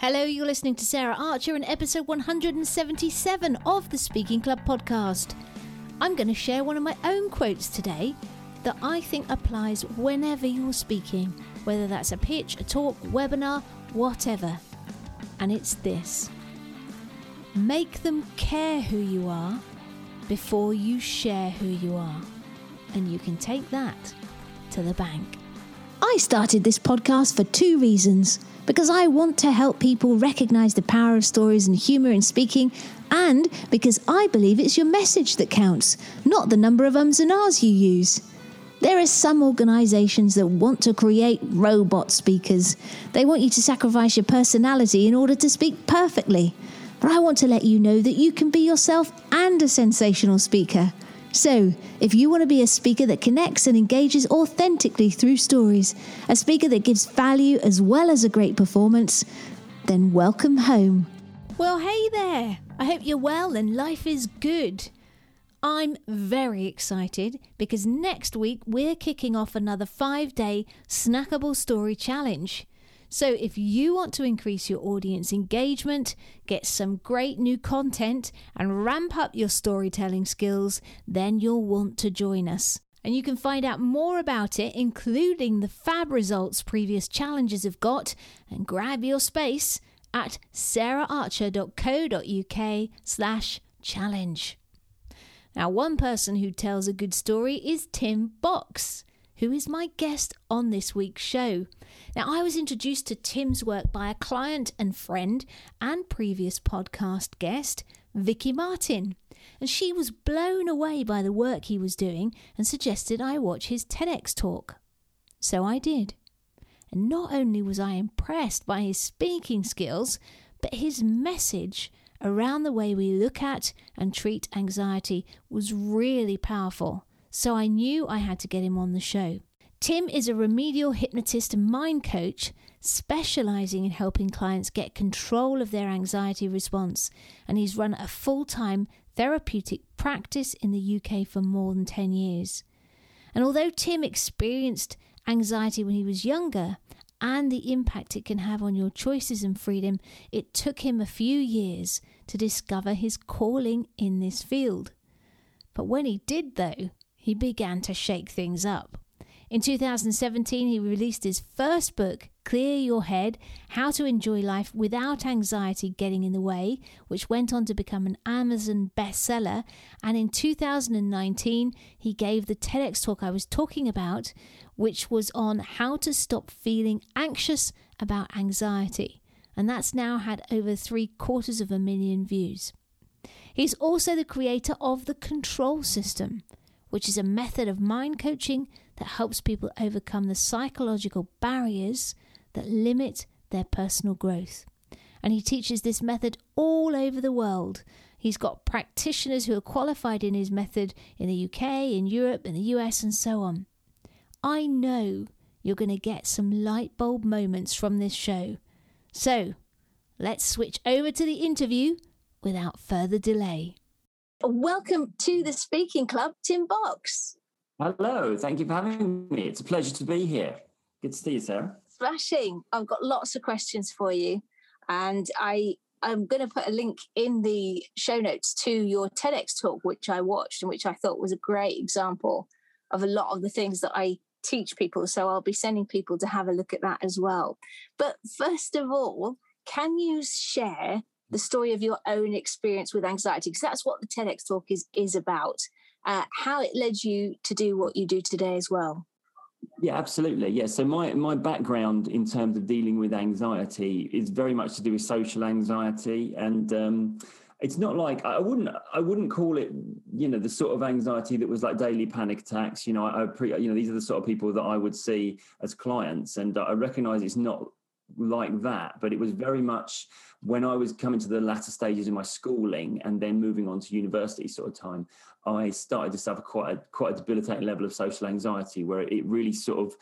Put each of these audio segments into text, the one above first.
Hello, you're listening to Sarah Archer in episode 177 of the Speaking Club podcast. I'm going to share one of my own quotes today that I think applies whenever you're speaking, whether that's a pitch, a talk, webinar, whatever. And it's this Make them care who you are before you share who you are. And you can take that to the bank. I started this podcast for two reasons because I want to help people recognize the power of stories and humor in speaking, and because I believe it's your message that counts, not the number of ums and ahs you use. There are some organizations that want to create robot speakers. They want you to sacrifice your personality in order to speak perfectly. But I want to let you know that you can be yourself and a sensational speaker. So, if you want to be a speaker that connects and engages authentically through stories, a speaker that gives value as well as a great performance, then welcome home. Well, hey there! I hope you're well and life is good. I'm very excited because next week we're kicking off another five day snackable story challenge. So, if you want to increase your audience engagement, get some great new content, and ramp up your storytelling skills, then you'll want to join us. And you can find out more about it, including the fab results previous challenges have got, and grab your space at saraharcher.co.uk slash challenge. Now, one person who tells a good story is Tim Box who is my guest on this week's show. Now, I was introduced to Tim's work by a client and friend and previous podcast guest, Vicky Martin, and she was blown away by the work he was doing and suggested I watch his TEDx talk. So I did. And not only was I impressed by his speaking skills, but his message around the way we look at and treat anxiety was really powerful so I knew I had to get him on the show. Tim is a remedial hypnotist and mind coach specializing in helping clients get control of their anxiety response, and he's run a full time therapeutic practice in the UK for more than 10 years. And although Tim experienced anxiety when he was younger and the impact it can have on your choices and freedom, it took him a few years to discover his calling in this field. But when he did, though, he began to shake things up. In 2017, he released his first book, Clear Your Head How to Enjoy Life Without Anxiety Getting in the Way, which went on to become an Amazon bestseller. And in 2019, he gave the TEDx talk I was talking about, which was on how to stop feeling anxious about anxiety. And that's now had over three quarters of a million views. He's also the creator of the Control System which is a method of mind coaching that helps people overcome the psychological barriers that limit their personal growth. And he teaches this method all over the world. He's got practitioners who are qualified in his method in the UK, in Europe, in the US, and so on. I know you're going to get some light bulb moments from this show. So, let's switch over to the interview without further delay. Welcome to the Speaking Club, Tim Box. Hello, thank you for having me. It's a pleasure to be here. Good to see you, Sarah. Smashing. I've got lots of questions for you, and I I'm going to put a link in the show notes to your TEDx talk, which I watched and which I thought was a great example of a lot of the things that I teach people. So I'll be sending people to have a look at that as well. But first of all, can you share the story of your own experience with anxiety, because that's what the TEDx talk is is about. Uh, how it led you to do what you do today as well. Yeah, absolutely. Yeah. So my my background in terms of dealing with anxiety is very much to do with social anxiety, and um, it's not like I wouldn't I wouldn't call it you know the sort of anxiety that was like daily panic attacks. You know, I, I pre, you know these are the sort of people that I would see as clients, and I recognise it's not like that, but it was very much when I was coming to the latter stages of my schooling and then moving on to university sort of time, I started to suffer quite a quite a debilitating level of social anxiety where it really sort of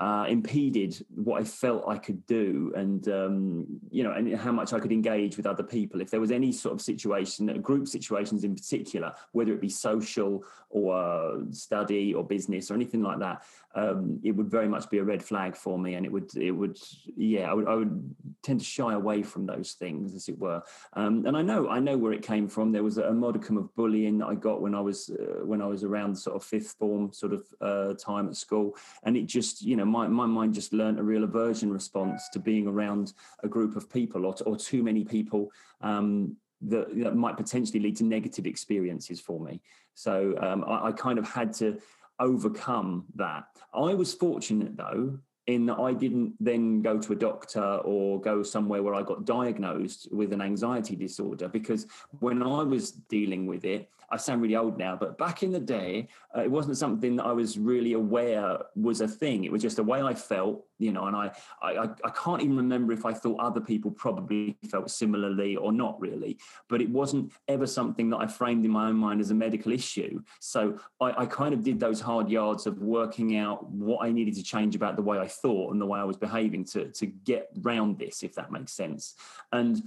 uh, impeded what I felt I could do, and um, you know, and how much I could engage with other people. If there was any sort of situation, group situations in particular, whether it be social or study or business or anything like that, um, it would very much be a red flag for me, and it would, it would, yeah, I would, I would tend to shy away from those things, as it were. Um, and I know, I know where it came from. There was a modicum of bullying that I got when I was, uh, when I was around sort of fifth form sort of uh, time at school, and it just, you know my, my mind just learned a real aversion response to being around a group of people or, or too many people um, that, that, might potentially lead to negative experiences for me. So um, I, I kind of had to overcome that. I was fortunate though in that I didn't then go to a doctor or go somewhere where I got diagnosed with an anxiety disorder because when I was dealing with it, I sound really old now, but back in the day, uh, it wasn't something that I was really aware was a thing. It was just a way I felt, you know, and I, I, I can't even remember if I thought other people probably felt similarly or not really, but it wasn't ever something that I framed in my own mind as a medical issue. So I, I kind of did those hard yards of working out what I needed to change about the way I thought and the way I was behaving to, to get round this, if that makes sense. And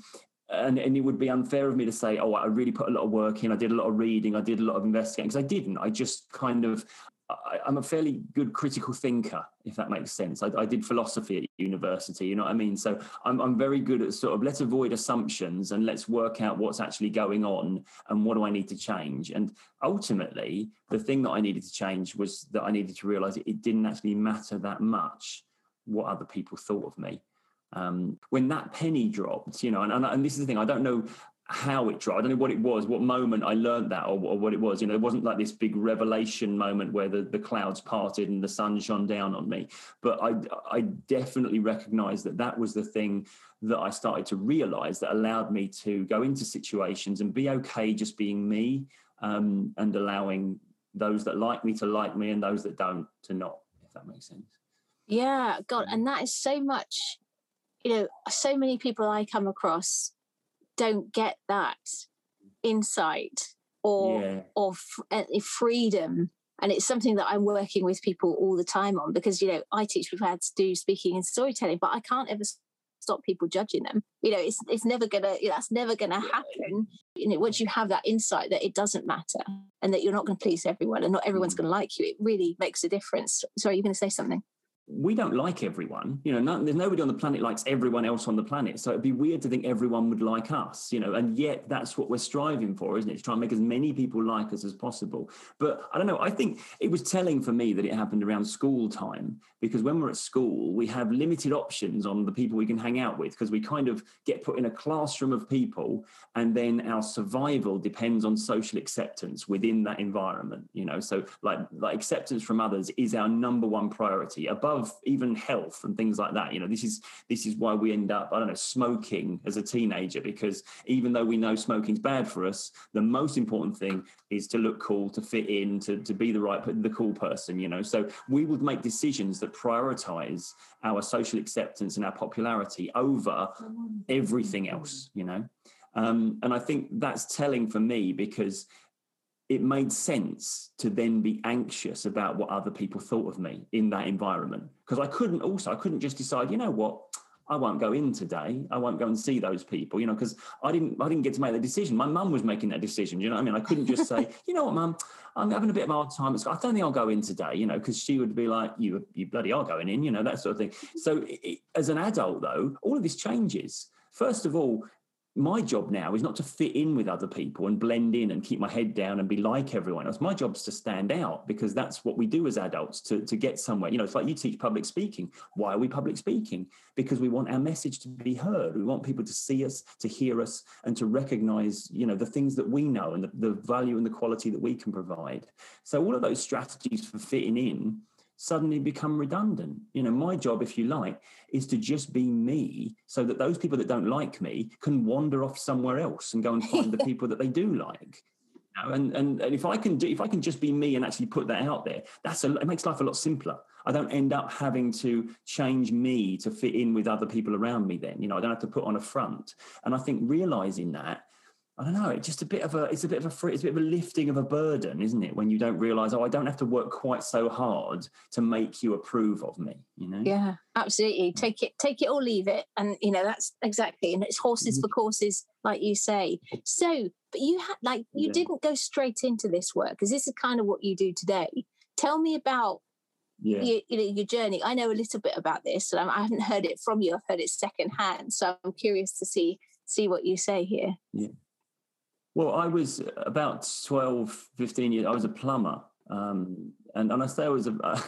and, and it would be unfair of me to say, oh, I really put a lot of work in. I did a lot of reading. I did a lot of investigating because I didn't. I just kind of, I, am a fairly good critical thinker, if that makes sense. I, I, did philosophy at university, you know what I mean? So I'm, I'm very good at sort of let's avoid assumptions and let's work out what's actually going on and what do I need to change. And ultimately, the thing that I needed to change was that I needed to realize it, it didn't actually matter that much what other people thought of me um, when that penny dropped, you know, and, and, and this is the thing, I don't know how it dropped. I don't know what it was, what moment I learned that or, or, what it was. You know, it wasn't like this big revelation moment where the, the clouds parted and the sun shone down on me. But I, I definitely recognized that that was the thing that I started to realize that allowed me to go into situations and be okay just being me um, and allowing those that like me to like me and those that don't to not, if that makes sense. Yeah, God. And that is so much you know, so many people I come across don't get that insight or yeah. or uh, freedom. And it's something that i'm working with people all the time on because you know i teach people how to do speaking and storytelling but i can't ever stop people judging them. You know it's it's never gonna you know, that's never gonna happen. You know once you have that insight that it doesn't matter and that you're not going to please everyone and not everyone's mm. going to like you it really makes a difference. Sorry you're going to say something we don't like everyone. You know, no, there's nobody on the planet likes everyone else on the planet. So it'd be weird to think everyone would like us, you know, and yet that's what we're striving for, isn't it? To try and make as many people like us as possible. But I don't know, I think it was telling for me that it happened around school time because when we're at school, we have limited options on the people we can hang out with because we kind of get put in a classroom of people and then our survival depends on social acceptance within that environment, you know. So like like acceptance from others is our number one priority above above even health and things like that. You know, this is this is why we end up, I don't know, smoking as a teenager because even though we know smoking's bad for us, the most important thing is to look cool, to fit in, to, to be the right, the cool person. You know, so we would make decisions that prioritize our social acceptance and our popularity over everything else. You know. Um, and I think that's telling for me because it made sense to then be anxious about what other people thought of me in that environment. Because I couldn't also I couldn't just decide you know what? I won't go in today. I won't go and see those people you know because I didn't I didn't get to make the decision. My mum was making that decision you know what I mean? I couldn't just say you know what mum? I'm having a bit of a hard time. I don't think I'll go in today you know because she would be like you you bloody are going in you know that sort of thing. So it, as an adult though all of this changes. First of all, my job now is not to fit in with other people and blend in and keep my head down and be like everyone else. My job is to stand out because that's what we do as adults to, to get somewhere. You know, it's like you teach public speaking. Why are we public speaking? Because we want our message to be heard. We want people to see us, to hear us, and to recognize, you know, the things that we know and the, the value and the quality that we can provide. So all of those strategies for fitting in suddenly become redundant. You know, my job, if you like, is to just be me so that those people that don't like me can wander off somewhere else and go and find the people that they do like. You know, and, and and if I can do if I can just be me and actually put that out there, that's a, it makes life a lot simpler. I don't end up having to change me to fit in with other people around me then. You know, I don't have to put on a front. And I think realizing that I don't know. It's just a bit of a. It's a bit of a free. It's a bit of a lifting of a burden, isn't it? When you don't realise, oh, I don't have to work quite so hard to make you approve of me. You know. Yeah, absolutely. Take it, take it or leave it, and you know that's exactly. And it's horses mm-hmm. for courses, like you say. So, but you had like you yeah. didn't go straight into this work because this is kind of what you do today. Tell me about yeah. your, you know, your journey. I know a little bit about this, and I haven't heard it from you. I've heard it secondhand, so I'm curious to see see what you say here. Yeah. Well, I was about 12, 15 years, I was a plumber. Um, and, and I say I was a,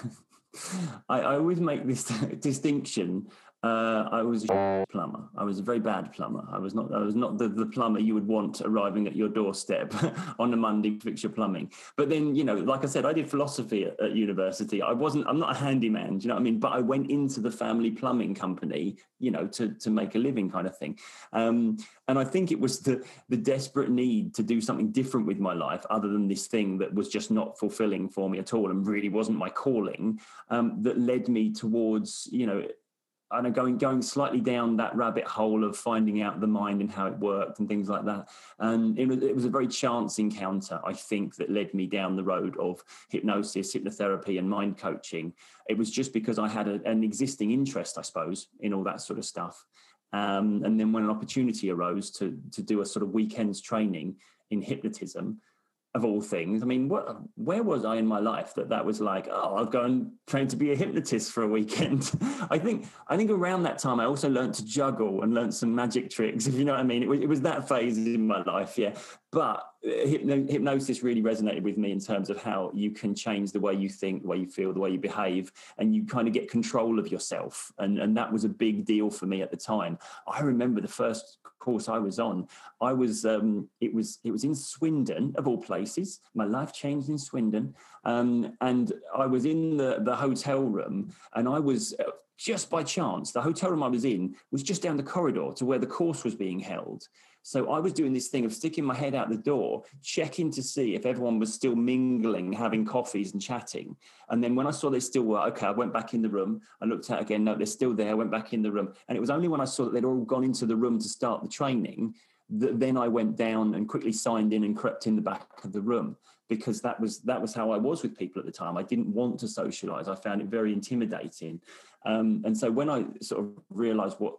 I, I always make this distinction uh, I was a plumber. I was a very bad plumber. I was not. I was not the, the plumber you would want arriving at your doorstep on a Monday to fix your plumbing. But then, you know, like I said, I did philosophy at, at, university. I wasn't. I'm not a handyman. Do you know what I mean? But I went into the family plumbing company, you know, to to make a living, kind of thing. Um, and I think it was the the desperate need to do something different with my life, other than this thing that was just not fulfilling for me at all, and really wasn't my calling, um, that led me towards, you know I know going going slightly down that rabbit hole of finding out the mind and how it worked and things like that. And it was, it was a very chance encounter, I think, that led me down the road of hypnosis, hypnotherapy, and mind coaching. It was just because I had a, an existing interest, I suppose, in all that sort of stuff. Um, and then when an opportunity arose to to do a sort of weekends training in hypnotism, of all things. I mean, what, where was I in my life that that was like, oh, I'll go and train to be a hypnotist for a weekend. I think I think around that time I also learned to juggle and learned some magic tricks, if you know what I mean. It was, it was that phase in my life, yeah. But hypnosis really resonated with me in terms of how you can change the way you think, the way you feel, the way you behave, and you kind of get control of yourself. And, and that was a big deal for me at the time. I remember the first course I was on. I was um, it was it was in Swindon of all places. My life changed in Swindon, um, and I was in the the hotel room, and I was. Uh, just by chance, the hotel room I was in was just down the corridor to where the course was being held. So I was doing this thing of sticking my head out the door, checking to see if everyone was still mingling, having coffees and chatting. And then when I saw they still were, okay, I went back in the room. I looked out again. No, they're still there. I went back in the room. And it was only when I saw that they'd all gone into the room to start the training that then I went down and quickly signed in and crept in the back of the room because that was that was how I was with people at the time. I didn't want to socialize. I found it very intimidating. Um, and so when I sort of realized what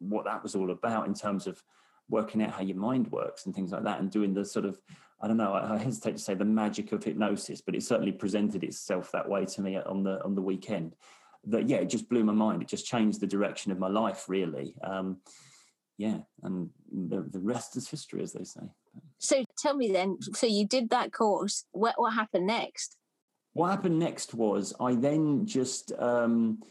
what that was all about in terms of working out how your mind works and things like that and doing the sort of i don't know i hesitate to say the magic of hypnosis but it certainly presented itself that way to me on the on the weekend. That yeah it just blew my mind. It just changed the direction of my life really. Um, yeah and the, the rest is history as they say. So tell me then so you did that course. What, what happened next? What happened next was i then just um,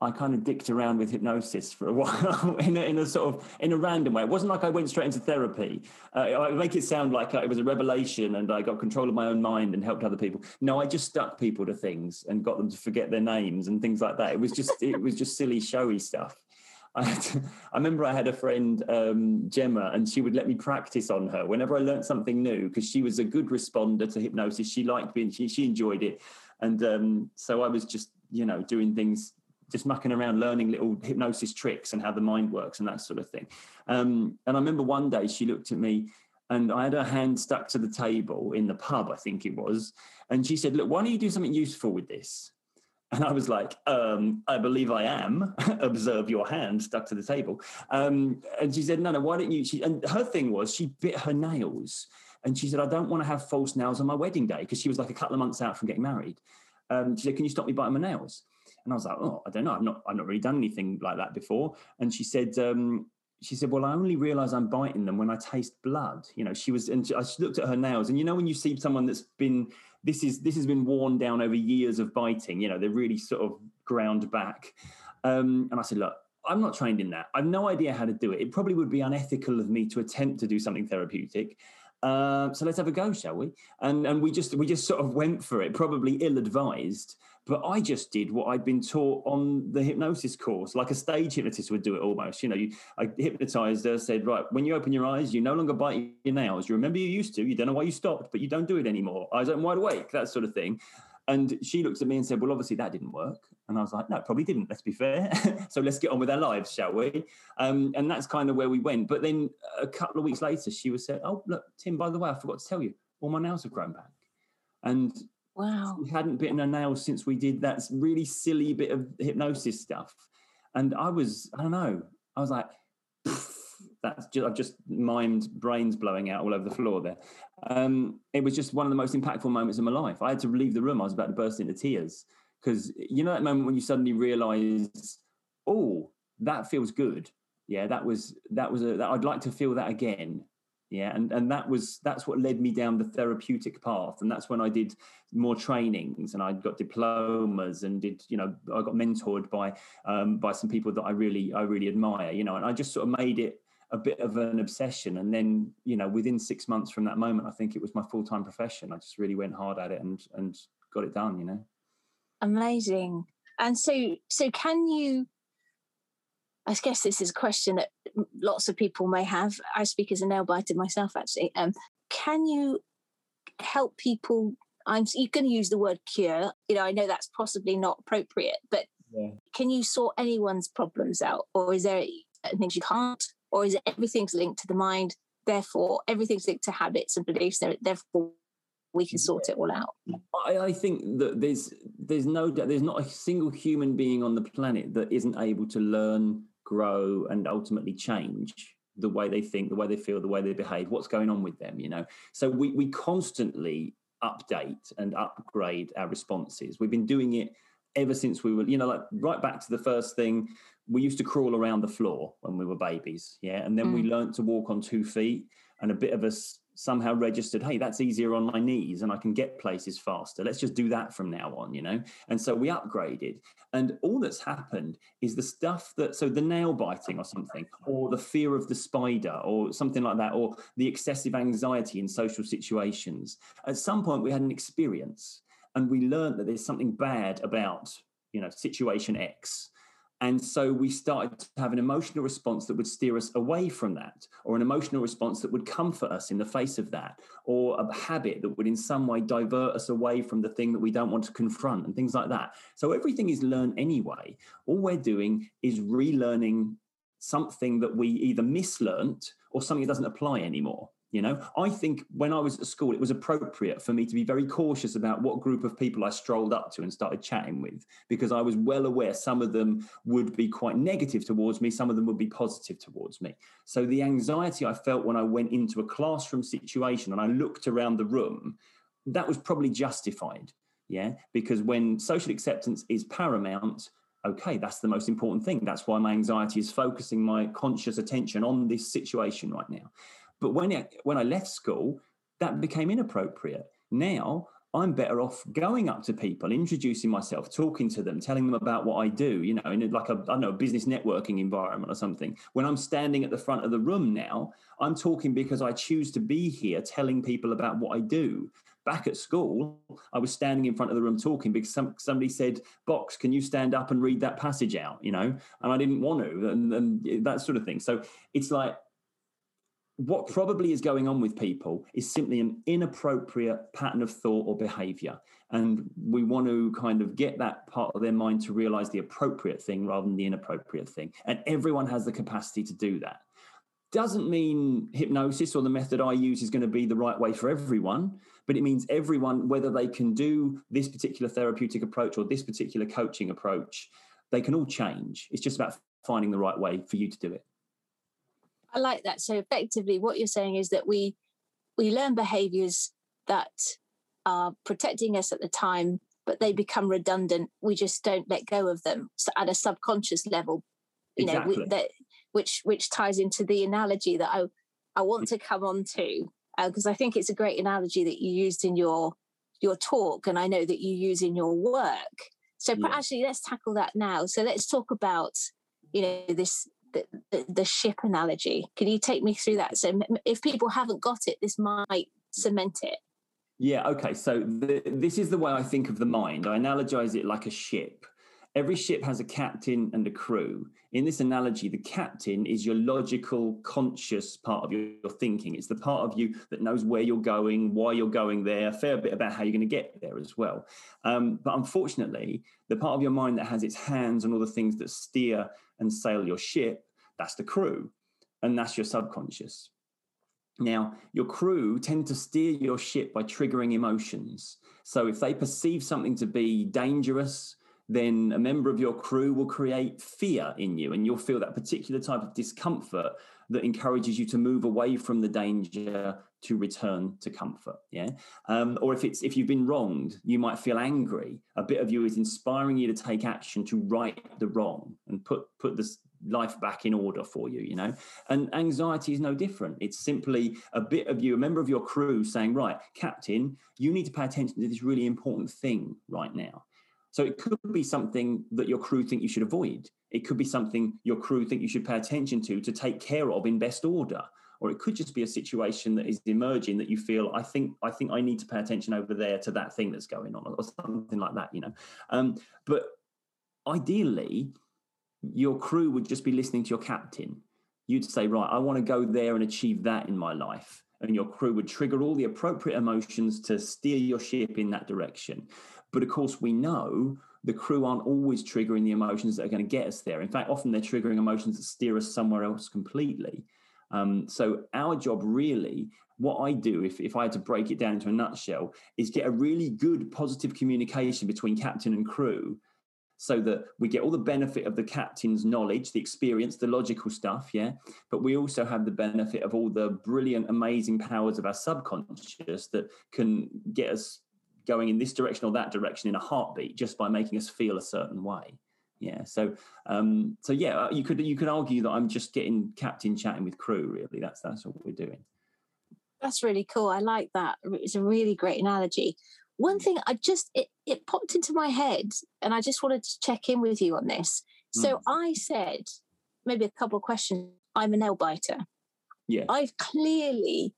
I kind of dicked around with hypnosis for a while in a, in a sort of in a random way. It wasn't like I went straight into therapy. Uh, I make it sound like uh, it was a revelation and I got control of my own mind and helped other people. No, I just stuck people to things and got them to forget their names and things like that. It was just it was just silly, showy stuff. I, I remember I had a friend, um, Gemma, and she would let me practice on her whenever I learned something new because she was a good responder to hypnosis. She liked being, she, she enjoyed it. And um, so I was just, you know, doing things just mucking around learning little hypnosis tricks and how the mind works and that sort of thing. Um, and I remember one day she looked at me and I had her hand stuck to the table in the pub, I think it was. And she said, Look, why don't you do something useful with this? And I was like, um, I believe I am. Observe your hand stuck to the table. Um, and she said, No, no, why don't you? She, and her thing was she bit her nails. And she said, I don't want to have false nails on my wedding day because she was like a couple of months out from getting married. Um, she said, Can you stop me biting my nails? And I was like, oh, I don't know. I've not, I've not really done anything like that before. And she said, um, she said, well, I only realize I'm biting them when I taste blood. You know, she was, and she, I looked at her nails and you know, when you see someone that's been, this is, this has been worn down over years of biting, you know, they're really sort of ground back. Um, and I said, look, I'm not trained in that. I've no idea how to do it. It probably would be unethical of me to attempt to do something therapeutic. Uh, so let's have a go, shall we? And and we just we just sort of went for it, probably ill advised. But I just did what I'd been taught on the hypnosis course, like a stage hypnotist would do it almost. You know, you, I hypnotized her, said, right, when you open your eyes, you no longer bite your nails. You remember you used to, you don't know why you stopped, but you don't do it anymore. Eyes open wide awake, that sort of thing. And she looked at me and said, Well, obviously that didn't work. And I was like, No, probably didn't. Let's be fair. so let's get on with our lives, shall we? Um, and that's kind of where we went. But then a couple of weeks later, she was said, Oh, look, Tim, by the way, I forgot to tell you, all my nails have grown back. And wow, we hadn't bitten her nails since we did that really silly bit of hypnosis stuff. And I was, I don't know, I was like, that's just, I've just mimed brains blowing out all over the floor there. Um, it was just one of the most impactful moments of my life. I had to leave the room. I was about to burst into tears because you know that moment when you suddenly realize, oh, that feels good. Yeah, that was that was a. That, I'd like to feel that again. Yeah, and and that was that's what led me down the therapeutic path, and that's when I did more trainings and I got diplomas and did you know I got mentored by um, by some people that I really I really admire. You know, and I just sort of made it a bit of an obsession. And then, you know, within six months from that moment, I think it was my full time profession. I just really went hard at it and and got it done. You know. Amazing. And so, so can you? I guess this is a question that lots of people may have. I speak as a nail biter myself, actually. Um, can you help people? I'm you're going to use the word cure. You know, I know that's possibly not appropriate, but yeah. can you sort anyone's problems out, or is there things you can't? or is everything's linked to the mind therefore everything's linked to habits and beliefs therefore we can sort it all out I, I, think that there's there's no there's not a single human being on the planet that isn't able to learn grow and ultimately change the way they think the way they feel the way they behave what's going on with them you know so we we constantly update and upgrade our responses we've been doing it ever since we were, you know, like right back to the first thing, we used to crawl around the floor when we were babies. Yeah. And then mm. we learned to walk on two feet and a bit of us somehow registered, hey, that's easier on my knees and I can get places faster. Let's just do that from now on, you know? And so we upgraded. And all that's happened is the stuff that, so the nail biting or something, or the fear of the spider or something like that, or the excessive anxiety in social situations. At some point, we had an experience and we learned that there's something bad about you know situation x and so we started to have an emotional response that would steer us away from that, or an emotional response that would comfort us in the face of that, or a habit that would in some way divert us away from the thing that we don't want to confront, and things like that. So everything is learned anyway. All we're doing is relearning something that we either mislearned or something that doesn't apply anymore. You know, I think when I was at school, it was appropriate for me to be very cautious about what group of people I strolled up to and started chatting with, because I was well aware some of them would be quite negative towards me, some of them would be positive towards me. So the anxiety I felt when I went into a classroom situation and I looked around the room, that was probably justified. Yeah, because when social acceptance is paramount, okay, that's the most important thing. That's why my anxiety is focusing my conscious attention on this situation right now. But when when I left school, that became inappropriate. Now I'm better off going up to people, introducing myself, talking to them, telling them about what I do, you know, in like a, I don't know, business networking environment or something. When I'm standing at the front of the room now, I'm talking because I choose to be here telling people about what I do. Back at school, I was standing in front of the room talking because some, somebody said, Box, can you stand up and read that passage out? You know, and I didn't want to, and, and that sort of thing. So it's like what probably is going on with people is simply an inappropriate pattern of thought or behavior. And we want to kind of get that part of their mind to realize the appropriate thing rather than the inappropriate thing. And everyone has the capacity to do that. Doesn't mean hypnosis or the method I use is going to be the right way for everyone, but it means everyone, whether they can do this particular therapeutic approach or this particular coaching approach, they can all change. It's just about finding the right way for you to do it. I like that. So effectively, what you're saying is that we we learn behaviors that are protecting us at the time, but they become redundant. We just don't let go of them so at a subconscious level. You exactly. know, we, that which which ties into the analogy that I I want to come on to because uh, I think it's a great analogy that you used in your your talk, and I know that you use in your work. So yeah. actually, let's tackle that now. So let's talk about you know this the, the, ship analogy. Can you take me through that? So if people haven't got it, this might cement it. Yeah, okay. So the, this is the way I think of the mind. I analogize it like a ship. Every ship has a captain and a crew. In this analogy, the captain is your logical, conscious part of your, your, thinking. It's the part of you that knows where you're going, why you're going there, a fair bit about how you're going to get there as well. Um, but unfortunately, the part of your mind that has its hands on all the things that steer and sail your ship, that's the crew, and that's your subconscious. Now, your crew tend to steer your ship by triggering emotions. So if they perceive something to be dangerous, then a member of your crew will create fear in you and you'll feel that particular type of discomfort that encourages you to move away from the danger to return to comfort yeah? Um, or if it's if you've been wronged you might feel angry. A bit of you is inspiring you to take action to right the wrong and put put this life back in order for you you know? And anxiety is no different. It's simply a bit of you a member of your crew saying right captain you need to pay attention to this really important thing right now so it could be something that your crew think you should avoid. It could be something your crew think you should pay attention to to take care of in best order. Or it could just be a situation that is emerging that you feel I think I think I need to pay attention over there to that thing that's going on or something like that, you know. Um, but ideally, your crew would just be listening to your captain. You'd say, right, I want to go there and achieve that in my life. And your crew would trigger all the appropriate emotions to steer your ship in that direction. But of course, we know the crew aren't always triggering the emotions that are going to get us there. In fact, often they're triggering emotions that steer us somewhere else completely. Um, so our job really, what I do, if, if I had to break it down into a nutshell, is get a really good positive communication between captain and crew so that we get all the benefit of the captain's knowledge, the experience, the logical stuff, yeah. But we also have the benefit of all the brilliant, amazing powers of our subconscious that can get us going in this direction or that direction in a heartbeat just by making us feel a certain way. Yeah so um so yeah uh, you could you could argue that i'm just getting captain chatting with crew really. That's that's what we're doing. That's really cool. I like that. It's a really great analogy. One mm. thing i just it, it popped into my head and i just wanted to check in with you on this. So mm. i said maybe a couple of questions i'm a nail biter yeah i've clearly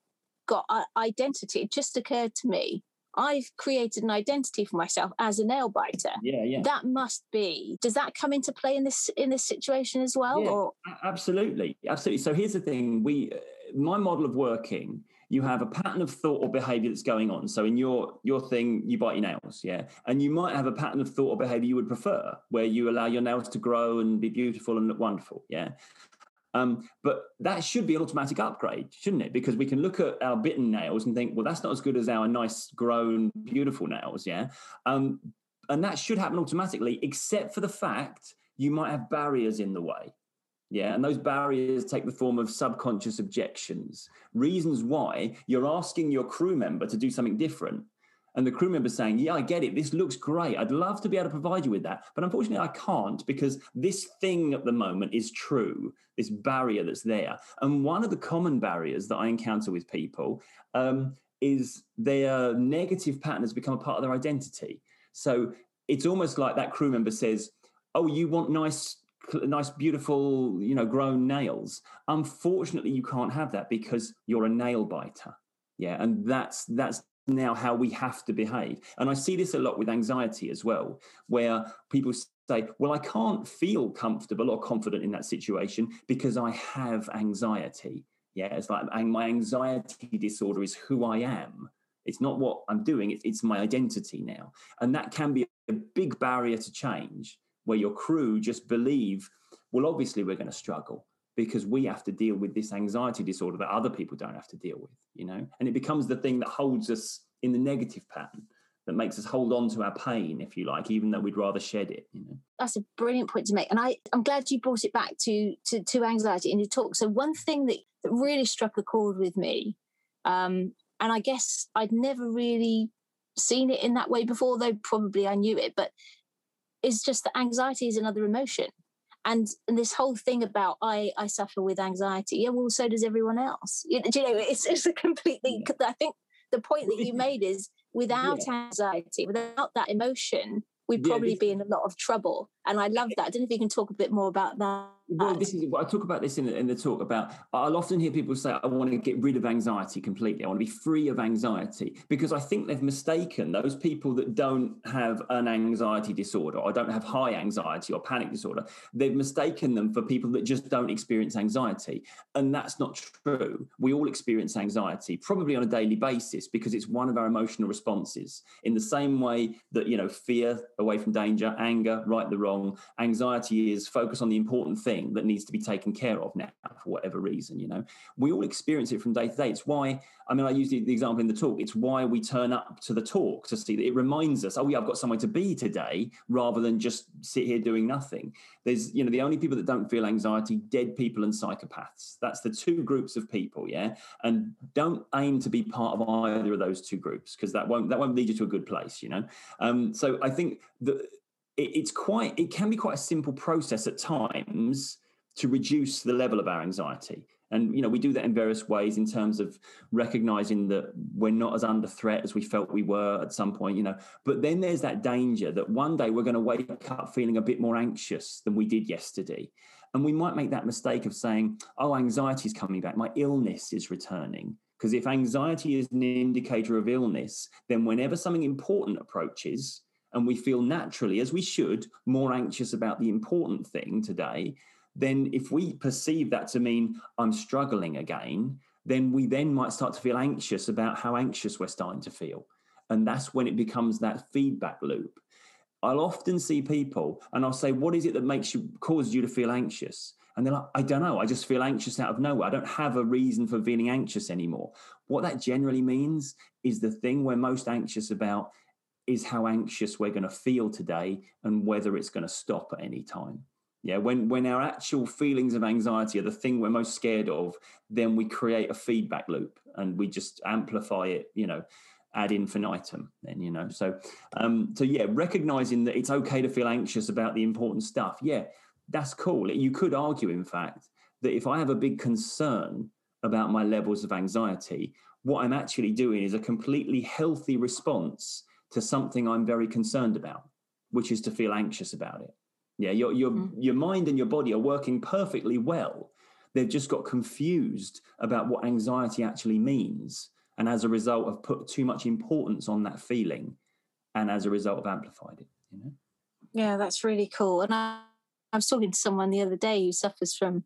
got identity. It just occurred to me I've created an identity for myself as a nail biter. Yeah, yeah. That must be. Does that come into play in this in this situation as well? Yeah, or? absolutely, absolutely. So here's the thing: we, uh, my model of working, you have a pattern of thought or behavior that's going on. So in your your thing, you bite your nails, yeah, and you might have a pattern of thought or behavior you would prefer, where you allow your nails to grow and be beautiful and look wonderful, yeah. Um, but that should be an automatic upgrade, shouldn't it? Because we can look at our bitten nails and think, well, that's not as good as our nice, grown, beautiful nails. Yeah. Um, and that should happen automatically, except for the fact you might have barriers in the way. Yeah. And those barriers take the form of subconscious objections, reasons why you're asking your crew member to do something different and the crew member saying, Yeah, I get it. This looks great. I'd love to be able to provide you with that. But unfortunately, I can't because this thing at the moment is true, this barrier that's there. And one of the common barriers that I encounter with people um, is their negative pattern has become a part of their identity. So it's almost like that crew member says, Oh, you want nice nice beautiful you know grown nails unfortunately you can't have that because you're a nail biter yeah and that's that's now how we have to behave. And I see this a lot with anxiety as well, where people say, Well, I can't feel comfortable or confident in that situation because I have anxiety. Yeah, it's like my anxiety disorder is who I am. It's not what I'm doing, it's, my identity now. And that can be a big barrier to change where your crew just believe, well, obviously we're going to struggle because we have to deal with this anxiety disorder that other people don't have to deal with, you know? And it becomes the thing that holds us in the negative pattern that makes us hold on to our pain, if you like, even though we'd rather shed it. You know, that's a brilliant point to make, and I I'm glad you brought it back to to, to anxiety in your talk. So one thing that that really struck a chord with me, um, and I guess I'd never really seen it in that way before, though probably I knew it, but is just that anxiety is another emotion and, and this whole thing about I I suffer with anxiety. Yeah, well, so does everyone else. You, you know, it's it's a completely. Yeah. I think the point that you made is without yeah. anxiety, without that emotion, we'd probably yeah, be in a lot of trouble. And I love that. I don't know if you can talk a bit more about that. Well, this is I talk about this in the, in the talk about. I'll often hear people say, "I want to get rid of anxiety completely. I want to be free of anxiety," because I think they've mistaken those people that don't have an anxiety disorder or don't have high anxiety or panic disorder. They've mistaken them for people that just don't experience anxiety, and that's not true. We all experience anxiety, probably on a daily basis, because it's one of our emotional responses. In the same way that you know, fear, away from danger, anger, right the wrong, anxiety is focus on the important thing that needs to be taken care of now for whatever reason you know? We all experience it from day to day. It's why i mean i use the, the example in the talk. It's why we turn up to the talk to see that it reminds us oh yeah i've got somewhere to be today rather than just sit here doing nothing. There's you know the only people that don't feel anxiety dead people and psychopaths. That's the two groups of people yeah? And don't aim to be part of either of those two groups because that won't that won't lead you to a good place you know? Um, so i think that it, it's quite it can be quite a simple process at times to reduce the level of our anxiety. And you know we do that in various ways in terms of recognizing that we're not as under threat as we felt we were at some point you know. But then there's that danger that one day we're going to wake up feeling a bit more anxious than we did yesterday. And we might make that mistake of saying oh anxiety is coming back. My illness is returning. Because if anxiety is an indicator of illness then whenever something important approaches and we feel naturally, as we should, more anxious about the important thing today, then if we perceive that to mean I'm struggling again, then we then might start to feel anxious about how anxious we're starting to feel. And that's when it becomes that feedback loop. I'll often see people and I'll say, What is it that makes you causes you to feel anxious? And they're like, I don't know. I just feel anxious out of nowhere. I don't have a reason for feeling anxious anymore. What that generally means is the thing we're most anxious about is how anxious we're going to feel today and whether it's going to stop at any time. Yeah, when when our actual feelings of anxiety are the thing we're most scared of, then we create a feedback loop and we just amplify it, you know, ad infinitum. Then you know, so um, so yeah, recognizing that it's okay to feel anxious about the important stuff. Yeah, that's cool. You could argue, in fact, that if I have a big concern about my levels of anxiety, what I'm actually doing is a completely healthy response to something I'm very concerned about, which is to feel anxious about it. Yeah, your your mm. your mind and your body are working perfectly well. They've just got confused about what anxiety actually means, and as a result, have put too much importance on that feeling, and as a result, have amplified it. You know. Yeah, that's really cool. And I, I was talking to someone the other day who suffers from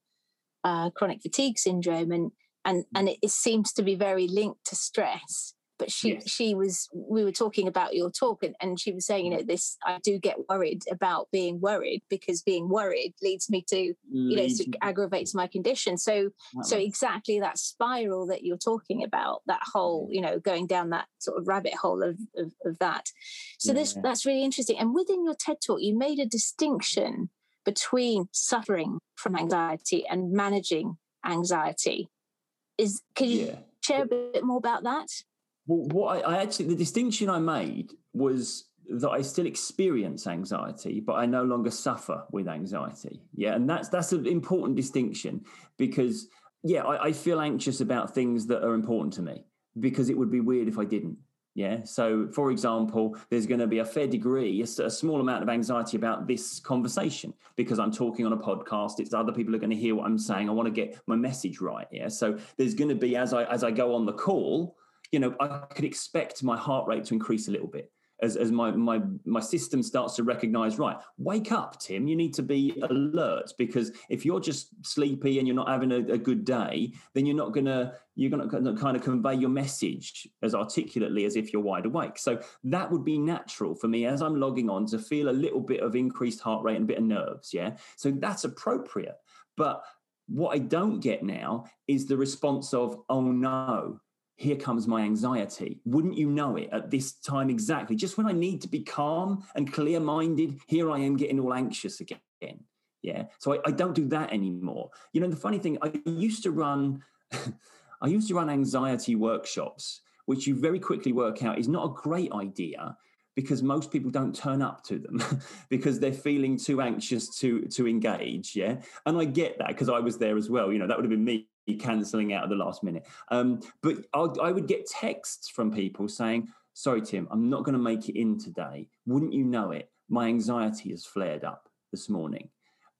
uh, chronic fatigue syndrome, and and and it, it seems to be very linked to stress but she yes. she was we were talking about your talk and, and she was saying you know this i do get worried about being worried because being worried leads me to you know to aggravates my condition. So so exactly that spiral that you're talking about that whole you know going down that sort of rabbit hole of of, of that. So yeah. this that's really interesting. And within your ted talk you made a distinction between suffering from anxiety and managing anxiety. Is could you yeah. share a bit more about that well, what I, I actually, the distinction I made was that I still experience anxiety, but I no longer suffer with anxiety. Yeah, and that's that's an important distinction because yeah, I, I, feel anxious about things that are important to me because it would be weird if I didn't. Yeah. So, for example, there's going to be a fair degree, a, a small amount of anxiety about this conversation because I'm talking on a podcast. It's other people are going to hear what I'm saying. I want to get my message right. Yeah. So there's going to be as I as I go on the call, you know, I could expect my heart rate to increase a little bit as, as my, my, my system starts to recognize, right, wake up, Tim, you need to be alert because if you're just sleepy and you're not having a, a good day, then you're not going to, you're going to kind of convey your message as articulately as if you're wide awake. So that would be natural for me as I'm logging on to feel a little bit of increased heart rate and a bit of nerves. Yeah. So that's appropriate. But what I don't get now is the response of, oh no, here comes my anxiety. Wouldn't you know it at this time exactly? Just when I need to be calm and clear minded, here I am getting all anxious again. Yeah. So I, I, don't do that anymore. You know, the funny thing, I used to run, I used to run anxiety workshops, which you very quickly work out is not a great idea because most people don't turn up to them because they're feeling too anxious to to engage yeah and i get that because i was there as well you know that would have been me cancelling out at the last minute. Um, but I'll, i would get texts from people saying sorry tim i'm not going to make it in today. Wouldn't you know it? My anxiety has flared up this morning.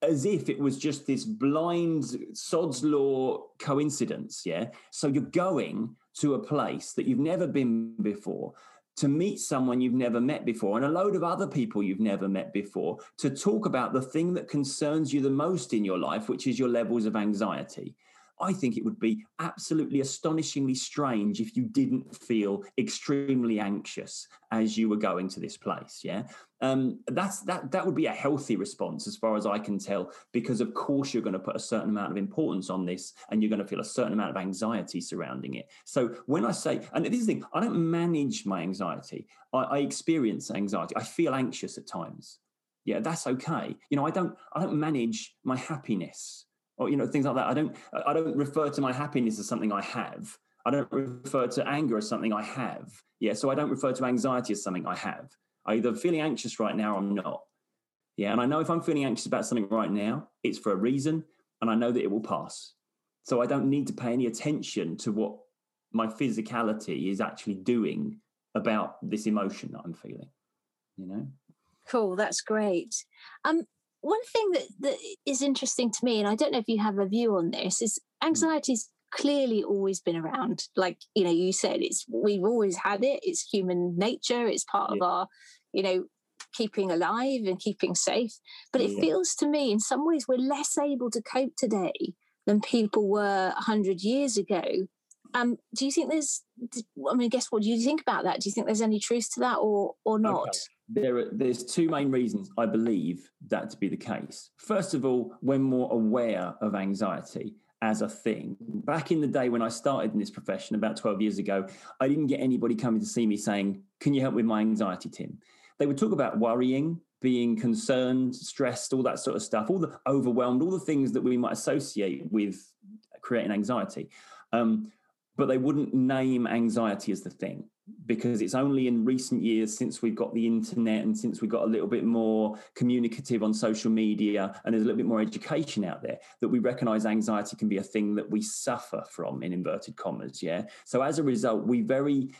As if it was just this blind sod's law coincidence yeah? So you're going to a place that you've never been before to meet someone you've never met before and a load of other people you've never met before to talk about the thing that concerns you the most in your life which is your levels of anxiety I think it would be absolutely astonishingly strange if you didn't feel extremely anxious as you were going to this place. Yeah, um, that's that. That would be a healthy response, as far as I can tell, because of course you're going to put a certain amount of importance on this, and you're going to feel a certain amount of anxiety surrounding it. So when I say, and this is the thing, I don't manage my anxiety. I, I experience anxiety. I feel anxious at times. Yeah, that's okay. You know, I don't. I don't manage my happiness or you know things like that. I don't I don't refer to my happiness as something I have. I don't refer to anger as something I have. Yeah, so I don't refer to anxiety as something I have. I either feeling anxious right now or I'm not. Yeah, and I know if I'm feeling anxious about something right now, it's for a reason, and I know that it will pass. So I don't need to pay any attention to what my physicality is actually doing about this emotion that I'm feeling. You know. Cool, that's great. Um, one thing that, that is interesting to me, and I don't know if you have a view on this, is hmm. anxiety's clearly always been around. Like, you know, you said it's we've always had it, it's human nature, it's part yeah. of our, you know, keeping alive and keeping safe. But it yeah. feels to me in some ways we're less able to cope today than people were 100 years ago. Um, do you think there's, I mean, guess what? Do you think about that? Do you think there's any truth to that or, or not? Okay there are, there's two main reasons I believe that to be the case. First of all, we're more aware of anxiety as a thing. Back in the day when I started in this profession about 12 years ago, I didn't get anybody coming to see me saying, Can you help with my anxiety, Tim? They would talk about worrying, being concerned, stressed, all that sort of stuff, all the overwhelmed, all the things that we might associate with creating anxiety. Um, but they wouldn't name anxiety as the thing because it's only in recent years since we've got the internet and since we've got a little bit more communicative on social media and there's a little bit more education out there that we recognize anxiety can be a thing that we suffer from in inverted commas yeah? So as a result we very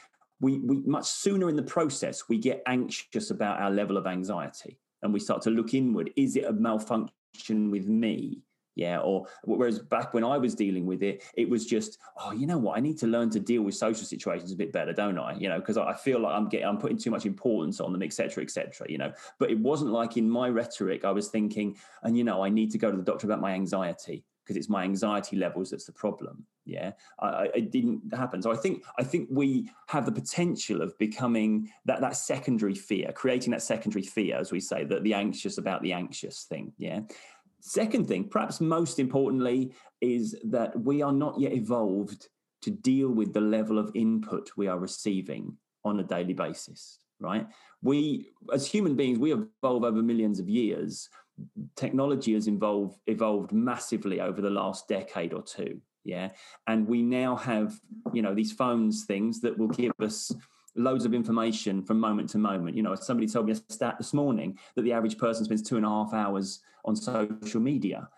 we, we much sooner in the process we get anxious about our level of anxiety and we start to look inward. Is it a malfunction with me yeah or whereas back when i was dealing with it it was just oh you know what? I need to learn to deal with social situations a bit better don't i? You know because i feel like i'm getting i'm putting too much importance on them etc etc you know? But it wasn't like in my rhetoric i was thinking and you know i need to go to the doctor about my anxiety because it's my anxiety levels that's the problem. Yeah? I, it didn't happen. So i think i think we have the potential of becoming that that secondary fear creating that secondary fear as we say that the anxious about the anxious thing yeah Second thing, perhaps most importantly, is that we are not yet evolved to deal with the level of input we are receiving on a daily basis, right? We, as human beings, we evolve over millions of years. Technology has evolved, evolved massively over the last decade or two, yeah? And we now have, you know, these phones things that will give us loads of information from moment to moment. You know, somebody told me a stat this morning that the average person spends two and a half hours on social media.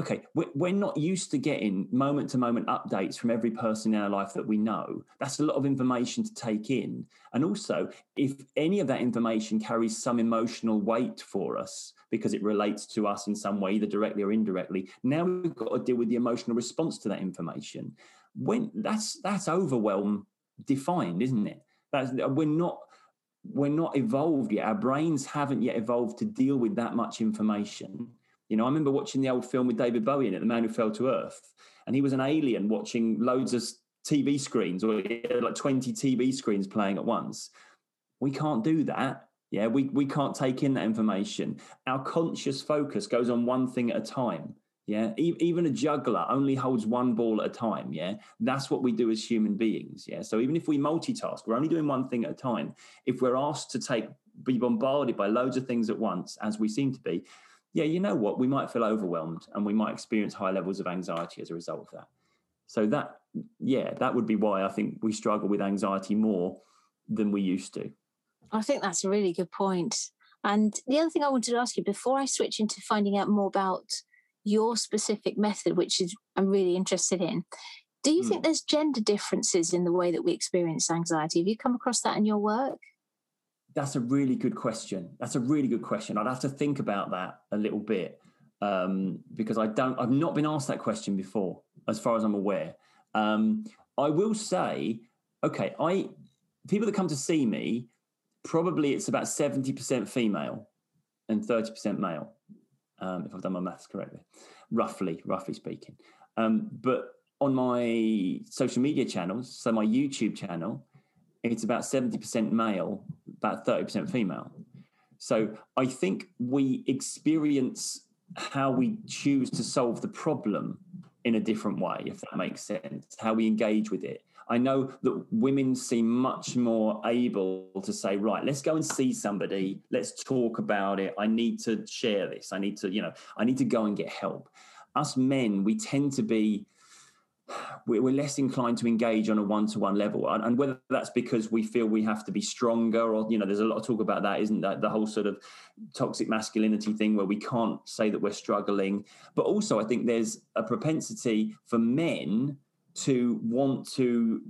Okay, we're not used to getting moment to moment updates from every person in our life that we know. That's a lot of information to take in. And also, if any of that information carries some emotional weight for us because it relates to us in some way, either directly or indirectly, now we've got to deal with the emotional response to that information. When that's that's overwhelm defined, isn't it? That's we're not we're not evolved yet. Our brains haven't yet evolved to deal with that much information. You know, I remember watching the old film with David Bowie in it, The Man Who Fell to Earth, and he was an alien watching loads of TV screens or like 20 TV screens playing at once. We can't do that. Yeah, we, we can't take in that information. Our conscious focus goes on one thing at a time. Yeah, even a juggler only holds one ball at a time. Yeah, that's what we do as human beings. Yeah, so even if we multitask, we're only doing one thing at a time. If we're asked to take be bombarded by loads of things at once, as we seem to be, yeah, you know what? We might feel overwhelmed and we might experience high levels of anxiety as a result of that. So that, yeah, that would be why I think we struggle with anxiety more than we used to. I think that's a really good point. And the other thing I wanted to ask you before I switch into finding out more about your specific method, which is I'm really interested in. Do you mm. think there's gender differences in the way that we experience anxiety? Have you come across that in your work? that's a really good question. That's a really good question. I'd have to think about that a little bit um, because I don't. I've not been asked that question before, as far as I'm aware. Um, I will say, okay, I people that come to see me, probably it's about seventy percent female and thirty percent male, um, if I've done my maths correctly, roughly, roughly speaking. Um, but on my social media channels, so my YouTube channel, it's about 70% male, about 30% female. So I think we experience how we choose to solve the problem in a different way, if that makes sense, how we engage with it. I know that women seem much more able to say, right, let's go and see somebody, let's talk about it. I need to share this. I need to, you know, I need to go and get help. Us men, we tend to be we're less inclined to engage on a one-to-one level and whether that's because we feel we have to be stronger or you know there's a lot of talk about that isn't that the whole sort of toxic masculinity thing where we can't say that we're struggling but also i think there's a propensity for men to want to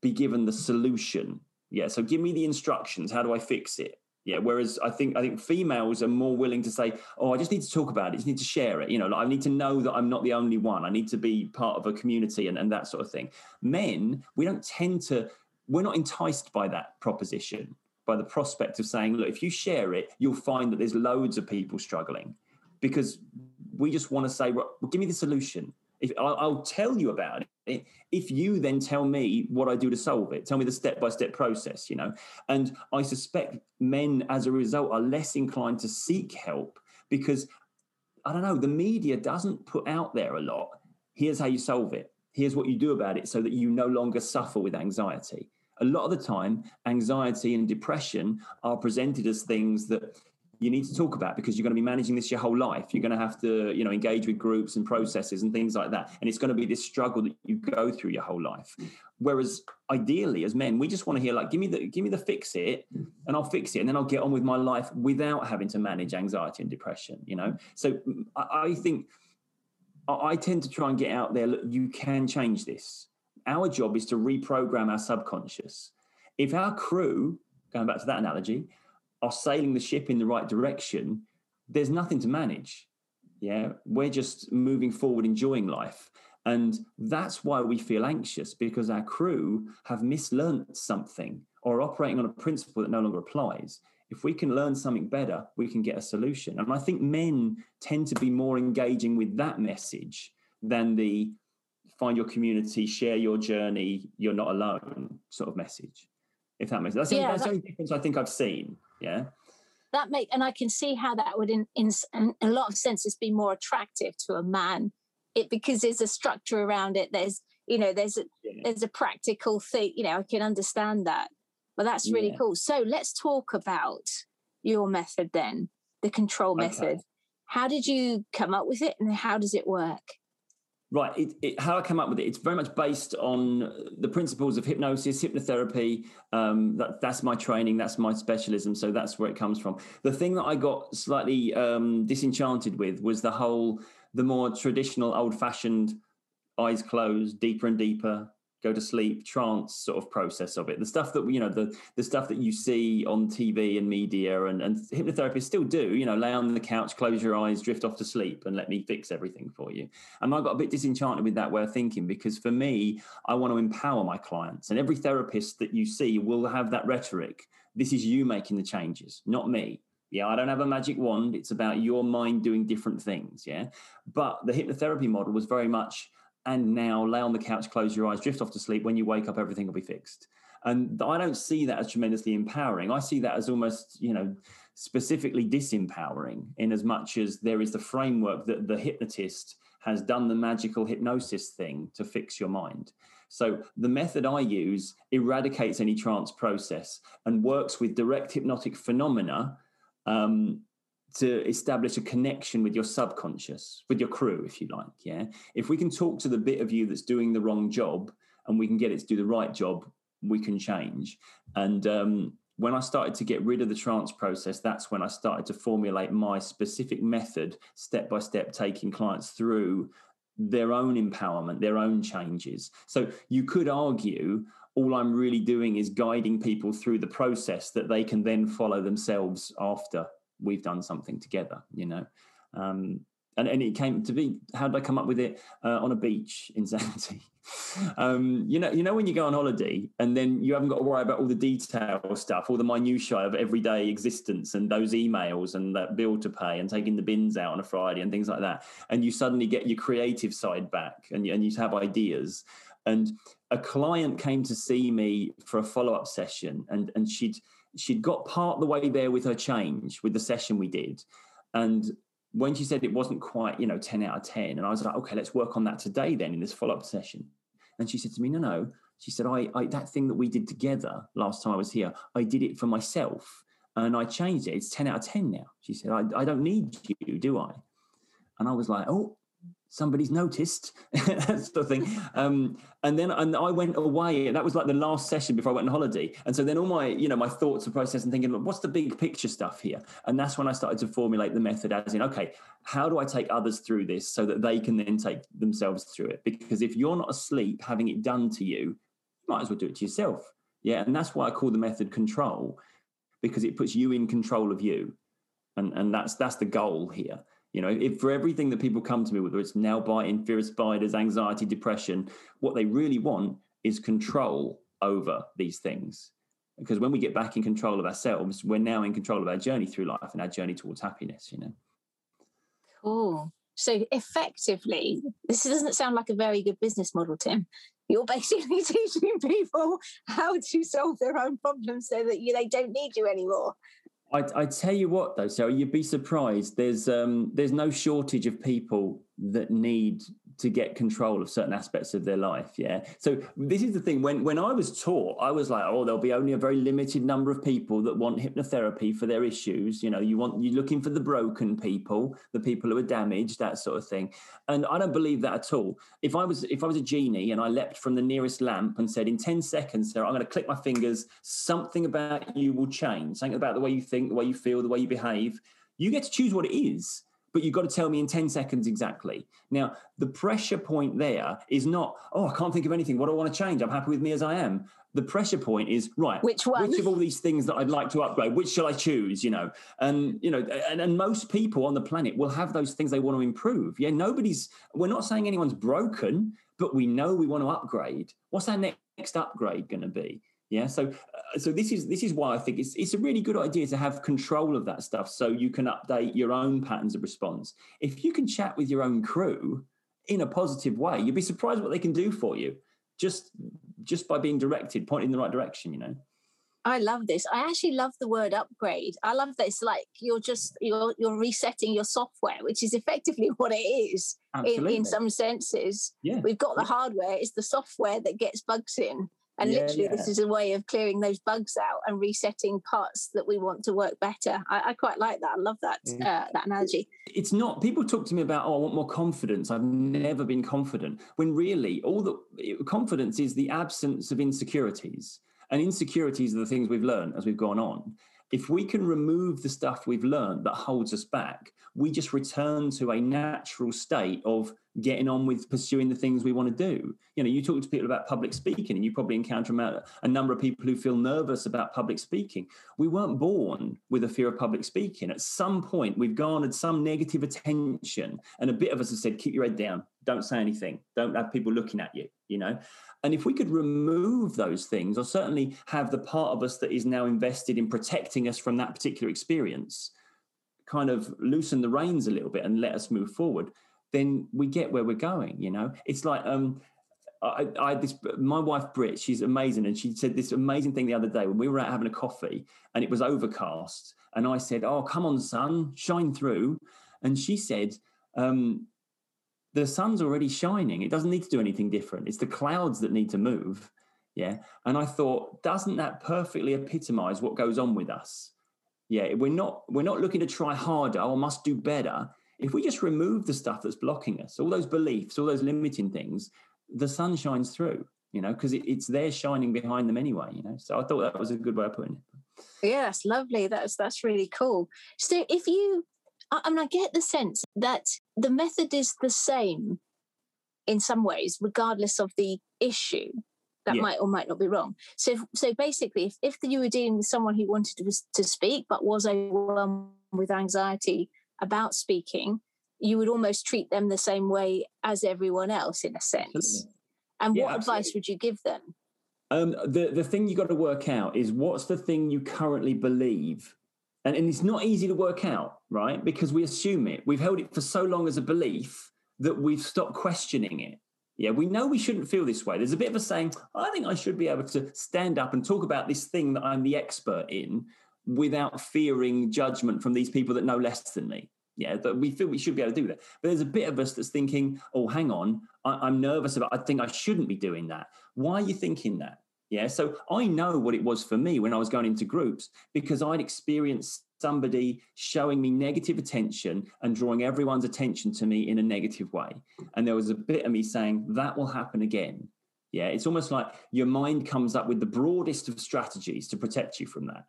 be given the solution yeah so give me the instructions how do i fix it yeah. Whereas I think I think females are more willing to say, "Oh, I just need to talk about it. I just need to share it." You know, like, I need to know that I'm not the only one. I need to be part of a community and, and that sort of thing. Men, we don't tend to. We're not enticed by that proposition, by the prospect of saying, "Look, if you share it, you'll find that there's loads of people struggling," because we just want to say, "Well, give me the solution." If I'll, I'll tell you about it, if you then tell me what I do to solve it, tell me the step by step process, you know. And I suspect men, as a result, are less inclined to seek help because I don't know, the media doesn't put out there a lot. Here's how you solve it. Here's what you do about it so that you no longer suffer with anxiety. A lot of the time, anxiety and depression are presented as things that you need to talk about because you're going to be managing this your whole life. You're going to have to, you know, engage with groups and processes and things like that. And it's going to be this struggle that you go through your whole life. Mm. Whereas ideally as men, we just want to hear like, give me the give me the fix it mm. and I'll fix it. And then I'll get on with my life without having to manage anxiety and depression, you know? So mm, I, I think I tend to try and get out there, look, you can change this. Our job is to reprogram our subconscious. If our crew, going back to that analogy, are sailing the ship in the right direction, there's nothing to manage. Yeah, we're just moving forward, enjoying life. And that's why we feel anxious because our crew have mislearned something or operating on a principle that no longer applies. If we can learn something better, we can get a solution. And I think men tend to be more engaging with that message than the find your community, share your journey, you're not alone sort of message. If that makes sense. That's, yeah, that's the only difference I think I've seen. Yeah. That make and I can see how that would, in, in, in a lot of senses, be more attractive to a man. It because there's a structure around it. There's you know there's a yeah. there's a practical thing. You know I can understand that. But that's really yeah. cool. So let's talk about your method then, the control method. How did you come up with it, and how does it work? Right. It, it, how I come up with it, it's very much based on the principles of hypnosis, hypnotherapy. Um, that, that's my training, that's my specialism. So that's where it comes from. The thing that I got slightly um, disenchanted with was the whole, the more traditional, old fashioned eyes closed, deeper and deeper, go to sleep trance sort of process of it the stuff that you know the the stuff that you see on tv and media and, and hypnotherapists still do you know lay on the couch close your eyes drift off to sleep and let me fix everything for you and i got a bit disenchanted with that way of thinking because for me i want to empower my clients and every therapist that you see will have that rhetoric this is you making the changes not me yeah, I don't have a magic wand. It's about your mind doing different things. Yeah. But the hypnotherapy model was very much and now lay on the couch, close your eyes, drift off to sleep. When you wake up, everything will be fixed. And I don't see that as tremendously empowering. I see that as almost, you know, specifically disempowering in as much as there is the framework that the hypnotist has done the magical hypnosis thing to fix your mind. So the method I use eradicates any trance process and works with direct hypnotic phenomena um, to establish a connection with your subconscious, with your crew, if you like. Yeah. If we can talk to the bit of you that's doing the wrong job and we can get it to do the right job, we can change. And um, when I started to get rid of the trance process, that's when I started to formulate my specific method, step by step, taking clients through their own empowerment, their own changes. So you could argue all I'm really doing is guiding people through the process that they can then follow themselves after we've done something together, you know. Um, and, and it came to be how did I come up with it uh, on a beach in Zante? um, you know, you know when you go on holiday and then you haven't got to worry about all the detail stuff, all the minutiae of everyday existence, and those emails and that bill to pay, and taking the bins out on a Friday and things like that, and you suddenly get your creative side back, and and you have ideas. And a client came to see me for a follow up session, and and she'd she'd got part the way there with her change with the session we did, and when she said it wasn't quite, you know, 10 out of 10, and I was like, okay, let's work on that today then in this follow up session. And she said to me, no, no. She said, I, I, that thing that we did together last time I was here, I did it for myself and I changed it. It's 10 out of 10 now. She said, I, I don't need you, do I? And I was like, oh, somebody's noticed that sort of thing. Um, and then and i went away. That was like the last session before i went on holiday. And so then all my you know my thoughts and process and thinking what's the big picture stuff here? And that's when i started to formulate the method as in okay how do i take others through this so that they can then take themselves through it? Because if you're not asleep having it done to you you might as well do it to yourself. Yeah and that's why i call the method control because it puts you in control of you. And and that's that's the goal here you know, if for everything that people come to me, whether it's nail biting, fear of spiders, anxiety, depression, what they really want is control over these things. Because when we get back in control of ourselves, we're now in control of our journey through life and our journey towards happiness, you know. Cool. So effectively, this doesn't sound like a very good business model, Tim. You're basically teaching people how to solve their own problems so that you, they don't need you anymore. I, I tell you what, though, Sarah, you'd be surprised. There's um, there's no shortage of people that need to get control of certain aspects of their life. Yeah. So this is the thing. When when I was taught, I was like, oh, there'll be only a very limited number of people that want hypnotherapy for their issues. You know, you want you're looking for the broken people, the people who are damaged, that sort of thing. And I don't believe that at all. If I was if I was a genie and I leapt from the nearest lamp and said, in 10 seconds, Sarah, I'm going to click my fingers, something about you will change, something about the way you think, the way you feel, the way you behave. You get to choose what it is but you've got to tell me in 10 seconds exactly. Now, the pressure point there is not, oh, I can't think of anything. What do I want to change? I'm happy with me as I am. The pressure point is, right, which one? Which of all these things that I'd like to upgrade, which shall I choose? You know, and, you know, and, and most people on the planet will have those things they want to improve. Yeah, nobody's, we're not saying anyone's broken, but we know we want to upgrade. What's our next upgrade going to be? Yeah, so uh, so this is this is why I think it's it's a really good idea to have control of that stuff, so you can update your own patterns of response. If you can chat with your own crew in a positive way, you'd be surprised what they can do for you just just by being directed, pointing in the right direction. You know. I love this. I actually love the word upgrade. I love this. like you're just you're you're resetting your software, which is effectively what it is in, in, some senses. Yeah. We've got the hardware, it's the software that gets bugs in. And yeah, literally, yeah. this is a way of clearing those bugs out and resetting parts that we want to work better. I, I quite like that. I love that mm. uh, that analogy. It's not people talk to me about, oh, I want more confidence. I've never been confident. When really, all the confidence is the absence of insecurities, and insecurities are the things we've learned as we've gone on. If we can remove the stuff we've learned that holds us back, we just return to a natural state of getting on with pursuing the things we want to do. You know, you talk to people about public speaking, and you probably encounter a number of people who feel nervous about public speaking. We weren't born with a fear of public speaking. At some point, we've garnered some negative attention, and a bit of us have said, "Keep your head down. Don't say anything. Don't have people looking at you." You know, and if we could remove those things, or certainly have the part of us that is now invested in protecting us from that particular experience, kind of loosen the reins a little bit and let us move forward then we get where we're going. You know, it's like um, I, I this my wife Brit, she's amazing, and she said this amazing thing the other day when we were out having a coffee and it was overcast, and I said, "Oh, come on, sun, shine through," and she said. Um, the sun's already shining. It doesn't need to do anything different. It's the clouds that need to move. Yeah. And I thought, doesn't that perfectly epitomize what goes on with us? Yeah. We're not, we're not looking to try harder or must do better if we just remove the stuff that's blocking us, all those beliefs, all those limiting things, the sun shines through, you know, because it, it's there shining behind them anyway, you know. So I thought that was a good way of putting it. Yeah, that's lovely. That's that's really cool. So if you I mean, I get the sense that the method is the same, in some ways, regardless of the issue. That yeah. might or might not be wrong. So, so basically, if, if you were dealing with someone who wanted to, to speak but was overwhelmed with anxiety about speaking, you would almost treat them the same way as everyone else, in a sense. And yeah, what absolutely. advice would you give them? Um, the the thing you got to work out is what's the thing you currently believe, and and it's not easy to work out, right? Because we assume it. We've held it for so long as a belief that we've stopped questioning it. Yeah, we know we shouldn't feel this way. There's a bit of a saying, I think I should be able to stand up and talk about this thing that I'm the expert in without fearing judgment from these people that know less than me. Yeah, that we feel we should be able to do that. But there's a bit of us that's thinking, oh, hang on, I, am nervous about, I think I shouldn't be doing that. Why are you thinking that? Yeah, so I know what it was for me when I was going into groups because I'd experienced somebody showing me negative attention and drawing everyone's attention to me in a negative way. And there was a bit of me saying, that will happen again. Yeah, it's almost like your mind comes up with the broadest of strategies to protect you from that.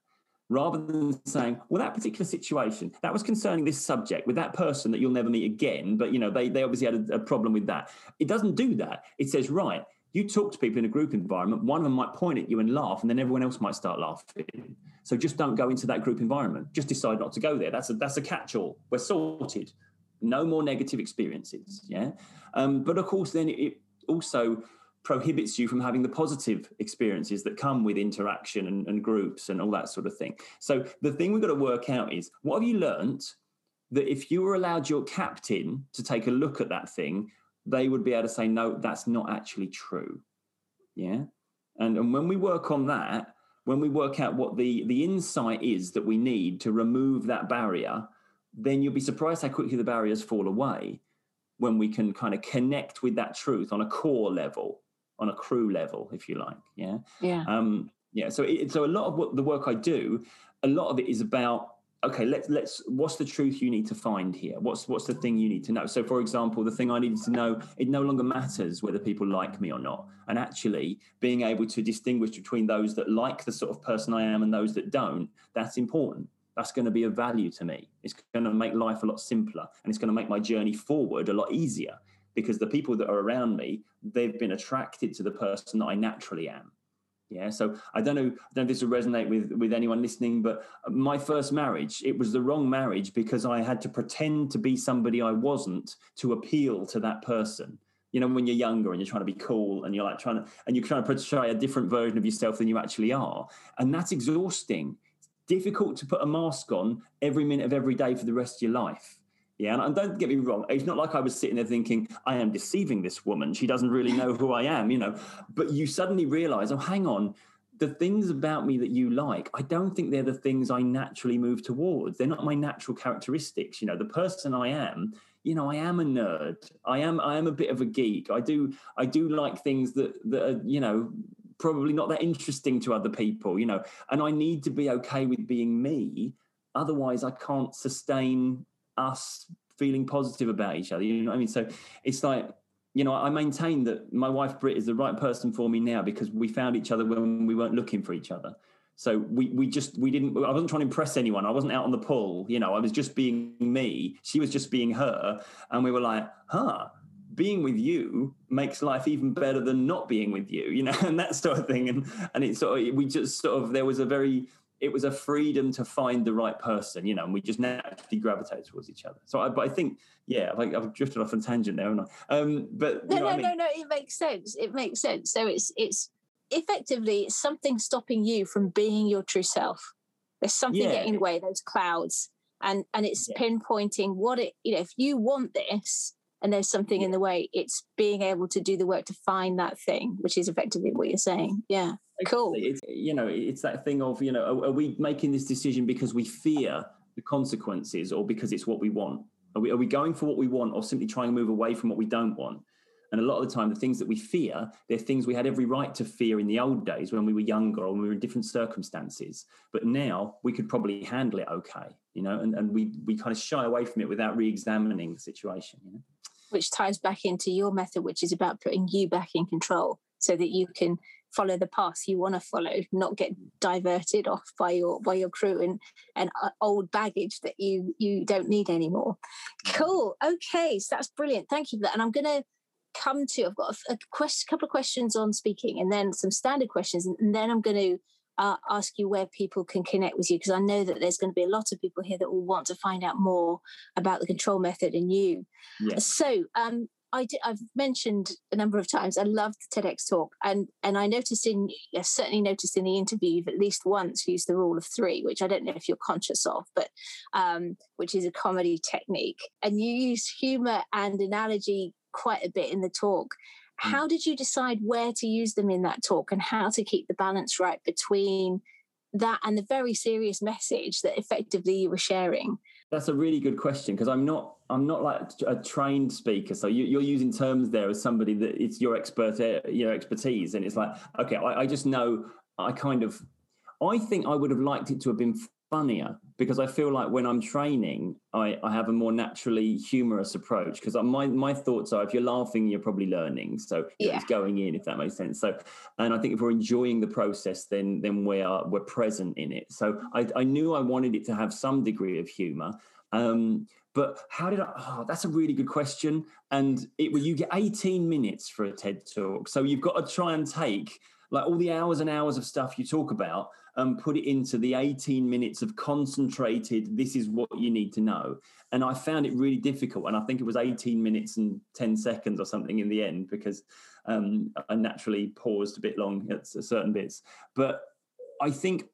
Rather than saying, well, that particular situation, that was concerning this subject with that person that you'll never meet again, but you know, they, they obviously had a, a problem with that. It doesn't do that. It says, right, you talk to people in a group environment, one of them might point at you and laugh, and then everyone else might start laughing. So just don't go into that group environment. Just decide not to go there. That's a that's a catch-all. We're sorted. No more negative experiences. Yeah. Um, but of course, then it also prohibits you from having the positive experiences that come with interaction and, and groups and all that sort of thing. So the thing we've got to work out is what have you learned that if you were allowed your captain to take a look at that thing, they would be able to say, no, that's not actually true. Yeah. And, and when we work on that, when we work out what the, the insight is that we need to remove that barrier, then you'll be surprised how quickly the barriers fall away when we can kind of connect with that truth on a core level, on a crew level, if you like. Yeah. Yeah. Um, yeah. So, it, so a lot of what the work I do, a lot of it is about okay let's let's what's the truth you need to find here what's what's the thing you need to know so for example the thing i needed to know it no longer matters whether people like me or not and actually being able to distinguish between those that like the sort of person i am and those that don't that's important that's going to be of value to me it's going to make life a lot simpler and it's going to make my journey forward a lot easier because the people that are around me they've been attracted to the person that i naturally am yeah, so I don't know, I don't know if this will resonate with with anyone listening, but my first marriage, it was the wrong marriage because I had to pretend to be somebody I wasn't to appeal to that person. You know, when you're younger and you're trying to be cool and you're like trying to and you're trying to portray a different version of yourself than you actually are, and that's exhausting. It's difficult to put a mask on every minute of every day for the rest of your life. Yeah, and don't get me wrong. It's not like I was sitting there thinking, I am deceiving this woman. She doesn't really know who I am, you know. But you suddenly realize, oh, hang on, the things about me that you like, I don't think they're the things I naturally move towards. They're not my natural characteristics. You know, the person I am, you know, I am a nerd. I am I am a bit of a geek. I do I do like things that that are, you know, probably not that interesting to other people, you know, and I need to be okay with being me. Otherwise I can't sustain us feeling positive about each other. You know what I mean? So it's like, you know, I maintain that my wife Brit is the right person for me now because we found each other when we weren't looking for each other. So we we just we didn't. I wasn't trying to impress anyone. I wasn't out on the pull. You know, I was just being me. She was just being her, and we were like, huh. Being with you makes life even better than not being with you, you know, and that sort of thing. And and it sort of we just sort of there was a very it was a freedom to find the right person, you know, and we just naturally gravitated towards each other. So, I, but I think, yeah, like I've drifted off on tangent there, haven't I? Um, but no, no, I mean? no, no, it makes sense. It makes sense. So it's it's effectively it's something stopping you from being your true self. There's something yeah. getting in the way. Those clouds, and and it's yeah. pinpointing what it. You know, if you want this, and there's something yeah. in the way, it's being able to do the work to find that thing, which is effectively what you're saying. Yeah cool. It's, you know, it's that thing of, you know, are, are, we making this decision because we fear the consequences or because it's what we want? Are we, are we going for what we want or simply trying to move away from what we don't want? And a lot of the time, the things that we fear, they're things we had every right to fear in the old days when we were younger or when we were in different circumstances. But now we could probably handle it okay, you know, and, and we, we kind of shy away from it without re examining the situation, you know. Which ties back into your method, which is about putting you back in control so that you can follow the path you want to follow, not get diverted off by your by your crew and and uh, old baggage that you you don't need anymore. Cool. Okay, so that's brilliant. Thank you for that. And I'm gonna come to, I've got a, a question, couple of questions on speaking and then some standard questions. And, and then I'm going to uh, ask you where people can connect with you because I know that there's going to be a lot of people here that will want to find out more about the control method and you. Yes. So, um, I did, I've mentioned a number of times I loved the TEDx talk, and and I noticed in I certainly noticed in the interview you've at least once used the rule of three, which I don't know if you're conscious of, but um, which is a comedy technique, and you use humour and analogy quite a bit in the talk. Hmm. How did you decide where to use them in that talk, and how to keep the balance right between that and the very serious message that effectively you were sharing? That's a really good question because I'm not I'm not like a trained speaker. So you, are using terms there as somebody that it's your expert eh, your expertise, and it's like okay, I, I just know I kind of I think I would have liked it to have been funnier because I feel like when I'm training, I, I have a more naturally humorous approach because my my thoughts are if you're laughing, you're probably learning. So yeah. it's going in, if that makes sense. So, and I think if we're enjoying the process, then then we are we're present in it. So I, I knew I wanted it to have some degree of humor. Um, but how did I? Oh, that's a really good question. And it you get 18 minutes for a TED talk, so you've got to try and take like all the hours and hours of stuff you talk about and put it into the 18 minutes of concentrated this is what you need to know. And i found it really difficult and i think it was 18 minutes and 10 seconds or something in the end because um, i naturally paused a bit long at certain bits. But i think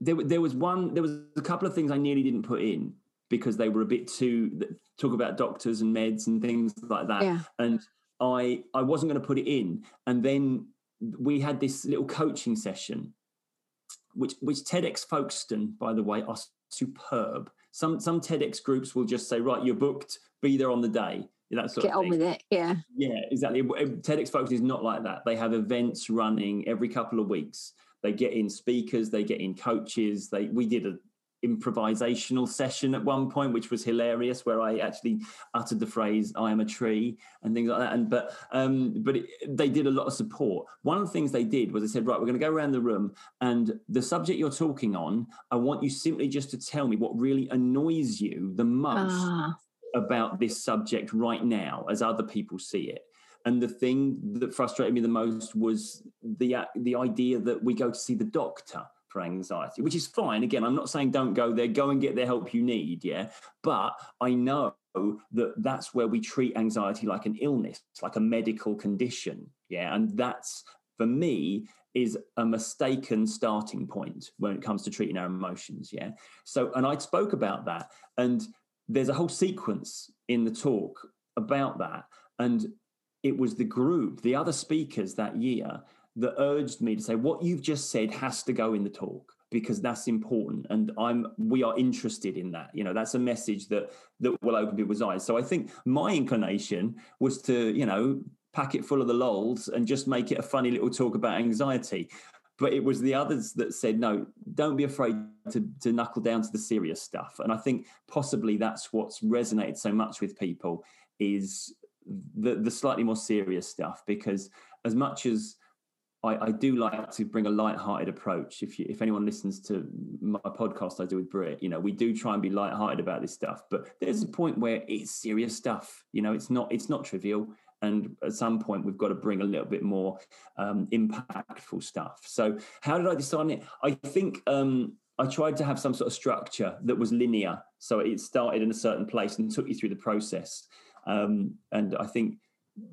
there, there was one there was a couple of things i nearly didn't put in because they were a bit too talk about doctors and meds and things like that. Yeah. and i i wasn't going to put it in. And then we had this little coaching session, which which TEDx Folkestone, by the way, are superb. Some some TEDx groups will just say, right, you're booked, be there on the day. That sort Get on with it, yeah. Yeah, exactly. TEDx Folkestone is not like that. They have events running every couple of weeks. They get in speakers, they get in coaches. They we did a improvisational session at one point, which was hilarious, where I actually uttered the phrase "I am a tree" and things like that. And but um, but it, they did a lot of support. One of the things they did was they said, "Right, we're going to go around the room, and the subject you're talking on, I want you simply just to tell me what really annoys you the most." Ah. About this subject right now, as other people see it, and the thing that frustrated me the most was the the idea that we go to see the doctor for anxiety, which is fine. Again, I'm not saying don't go there, go and get the help you need. Yeah. But I know that that's where we treat anxiety like an illness, like a medical condition. Yeah. And that's for me is a mistaken starting point when it comes to treating our emotions. Yeah. So, and I spoke about that. And there's a whole sequence in the talk about that. And it was the group, the other speakers that year that urged me to say what you've just said has to go in the talk because that's important and i'm we are interested in that. You know that's a message that that will open people's eyes. So i think my inclination was to you know pack it full of the lols and just make it a funny little talk about anxiety. But it was the others that said no don't be afraid to, to knuckle down to the serious stuff. And i think possibly that's what's resonated so much with people is the the slightly more serious stuff because as much as I, I, do like to bring a light-hearted approach. If you, if anyone listens to my podcast I do with Brit, you know, we do try and be light-hearted about this stuff. But there's a point where it's serious stuff. You know, it's not it's not trivial. And at some point, we've got to bring a little bit more um, impactful stuff. So, how did I decide on it? I think um, I tried to have some sort of structure that was linear. So it started in a certain place and took you through the process. Um, and I think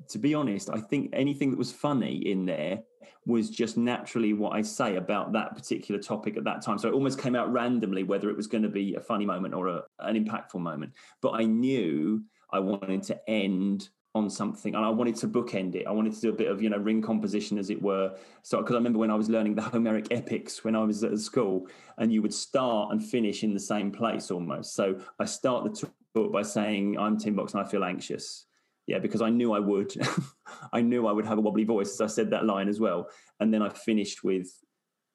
to be honest, I think anything that was funny in there was just naturally what I say about that particular topic at that time. So it almost came out randomly whether it was going to be a funny moment or a, an impactful moment. But I knew I wanted to end on something and I wanted to bookend it. I wanted to do a bit of, you know, ring composition as it were. So because I remember when I was learning the Homeric epics when I was at school and you would start and finish in the same place almost. So I start the talk by saying I'm Tim Box and I feel anxious yeah, because I knew I would. I knew I would have a wobbly voice as I said that line as well. And then I finished with,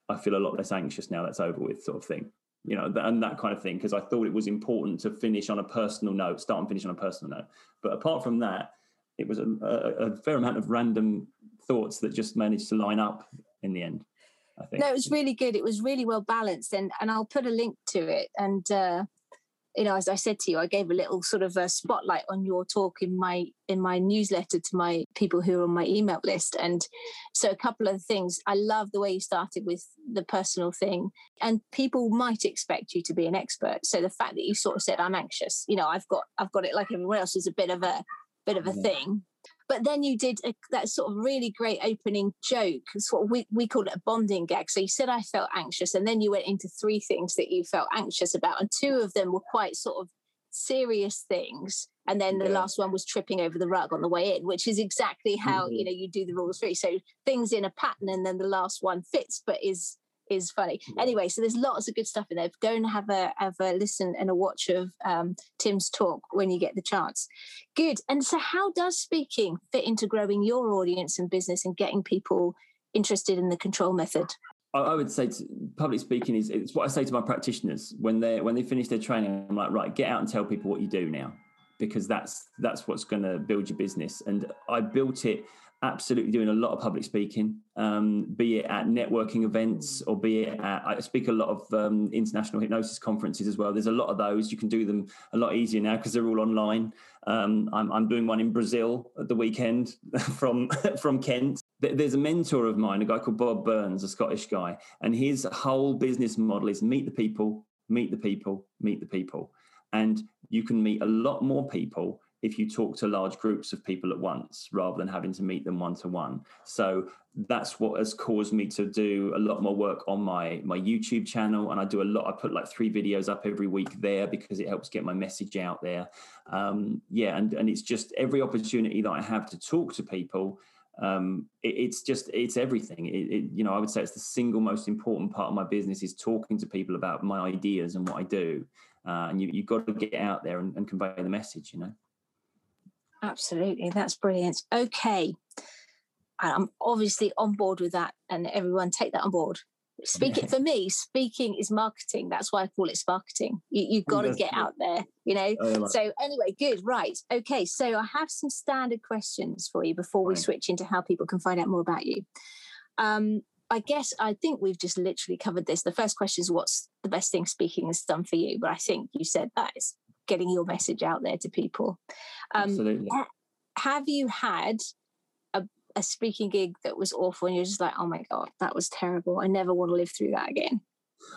I feel a lot less anxious now that's over with, sort of thing. You know, and that kind of thing, because I thought it was important to finish on a personal note, start and finish on a personal note. But apart from that, it was a, a, a fair amount of random thoughts that just managed to line up in the end. I think. No, it was really good. It was really well balanced, and and I'll put a link to it. And uh, you know, as I said to you, I gave a little sort of a spotlight on your talk in my in my newsletter to my people who are on my email list. And so a couple of things. I love the way you started with the personal thing. And people might expect you to be an expert. So the fact that you sort of said, I'm anxious, you know, I've got I've got it like everyone else is a bit of a bit of a thing. But then you did a, that sort of really great opening joke. Sort of we, we called it a bonding gag. So you said I felt anxious, and then you went into three things that you felt anxious about, and two of them were quite sort of serious things. And then the yeah. last one was tripping over the rug on the way in, which is exactly how mm-hmm. you know you do the rules three. So things in a pattern, and then the last one fits, but is is funny. Anyway, so there's lots of good stuff in there. Go and have a have a listen and a watch of um, Tim's talk when you get the chance. Good. And so, how does speaking fit into growing your audience and business and getting people interested in the control method? I would say public speaking is it's what I say to my practitioners when they when they finish their training. I'm like, right, get out and tell people what you do now, because that's that's what's going to build your business. And I built it absolutely doing a lot of public speaking, um, be it at networking events or be it at, I speak a lot of um, international hypnosis conferences as well. There's a lot of those. You can do them a lot easier now because they're all online. Um, I'm, I'm, doing one in Brazil at the weekend from, from Kent. There's a mentor of mine, a guy called Bob Burns, a Scottish guy, and his whole business model is meet the people, meet the people, meet the people. And you can meet a lot more people if you talk to large groups of people at once rather than having to meet them one to one. So that's what has caused me to do a lot more work on my my YouTube channel, and I do a lot. I put like three videos up every week there because it helps get my message out there. Um, yeah, and and it's just every opportunity that I have to talk to people. Um, it, it's just it's everything. It, it, you know, I would say it's the single most important part of my business is talking to people about my ideas and what I do. Uh, and you, you've got to get out there and, and convey the message. You know. Absolutely. That's brilliant. Okay. I'm obviously on board with that, and everyone take that on board. Speak it for me, speaking is marketing. That's why I call it marketing. You, have got to get out there, you know. Oh, so anyway, good, right? Okay, so I have some standard questions for you before we right. switch into how people can find out more about you. Um, I guess I think we've just literally covered this. The first question is, what's the best thing speaking has done for you? But I think you said that is getting your message out there to people. Um, Absolutely. have you had a, a speaking gig that was awful and you're just like, oh my God, that was terrible. I never want to live through that again?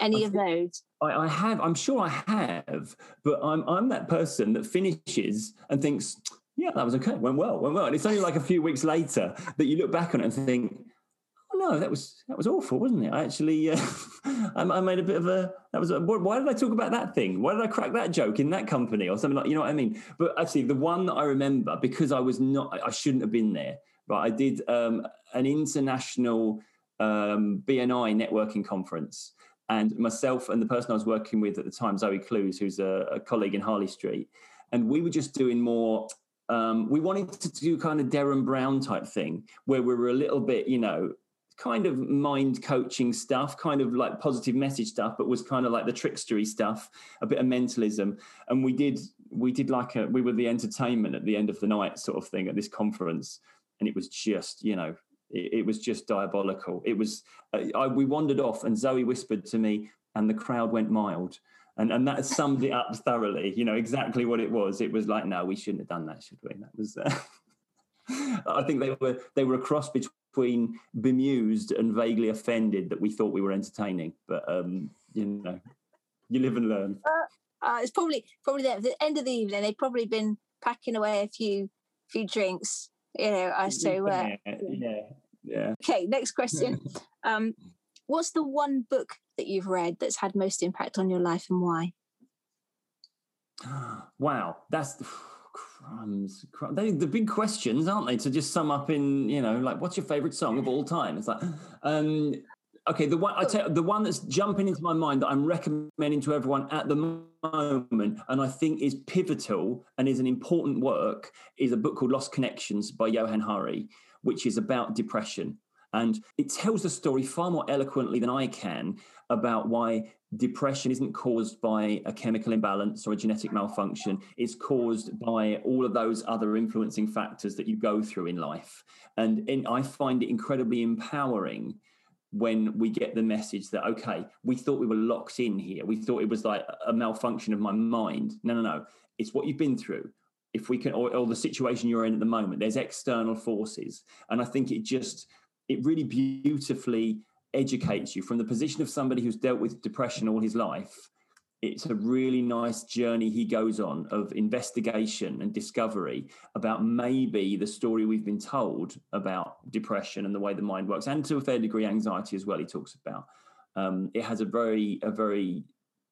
Any I of those? I, I, have. I'm sure I have, but I'm I'm that person that finishes and thinks, yeah, that was okay, went well, went well. And it's only like a few weeks later that you look back on it and think, no, that was that was awful, wasn't it? I actually, uh, I, I, made a bit of a. That was. A, why did I talk about that thing? Why did I crack that joke in that company or something like? You know what I mean? But actually, the one that I remember because I was not, I shouldn't have been there. Right, I did um, an international um, BNI networking conference, and myself and the person I was working with at the time, Zoe Clews, who's a, a colleague in Harley Street, and we were just doing more um, we wanted to do kind of Derren Brown type thing where we were a little bit, you know, kind of mind coaching stuff, kind of like positive message stuff, but was kind of like the trickstery stuff, a bit of mentalism. And we did we did like a we were the entertainment at the end of the night sort of thing at this conference, and it was just you know it, it was just diabolical. It was uh, I, we wandered off, and Zoe whispered to me, and the crowd went mild. And, and that summed it up thoroughly. You know exactly what it was. It was like, no, we shouldn't have done that, should we? That was. Uh, I think they were they were a cross between between bemused and vaguely offended that we thought we were entertaining. But um, you know, you live and learn. Uh, uh, it's probably probably the, the end of the evening. They've probably been packing away a few few drinks. You know, I so uh, yeah, yeah, yeah. Okay, next question. um, what's the one book that you've read that's had most impact on your life and why? Wow, that's crumbs, crumbs. They, the big questions, aren't they? To just sum up in, you know, like, what's your favorite song of all time? It's like, um, okay, the one I tell the one that's jumping into my mind that I'm recommending to everyone at the moment, and I think is pivotal and is an important work, is a book called Lost Connections by Johann Hari, which is about depression. And it tells the story far more eloquently than I can about why depression isn't caused by a chemical imbalance or a genetic malfunction. It's caused by all of those other influencing factors that you go through in life. And I find it incredibly empowering when we get the message that okay we thought we were locked in here. We thought it was like a malfunction of my mind. No no no. It's what you've been through. If we can or, or the situation you're in at the moment there's external forces. And i think it just it really beautifully educates you from the position of somebody who's dealt with depression all his life it's a really nice journey he goes on of investigation and discovery about maybe the story we've been told about depression and the way the mind works, and to a fair degree anxiety as well. He talks about um, it has a very a very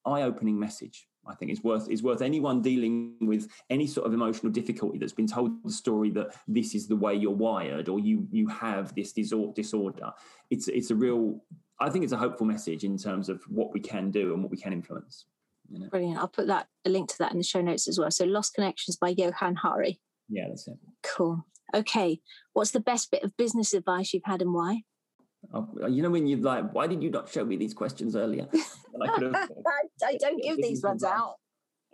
eye opening message. I think it's worth it's worth anyone dealing with any sort of emotional difficulty that's been told the story that this is the way you're wired or you you have this disorder. It's it's a real I think it's a hopeful message in terms of what we can do and what we can influence. You know? Brilliant. I'll put that a link to that in the show notes as well. So Lost Connections by Johann Hari. Yeah, that's it. Cool. Okay. What's the best bit of business advice you've had and why? Oh, you know when you're like, why did you not show me these questions earlier? I, I, don't give these ones out.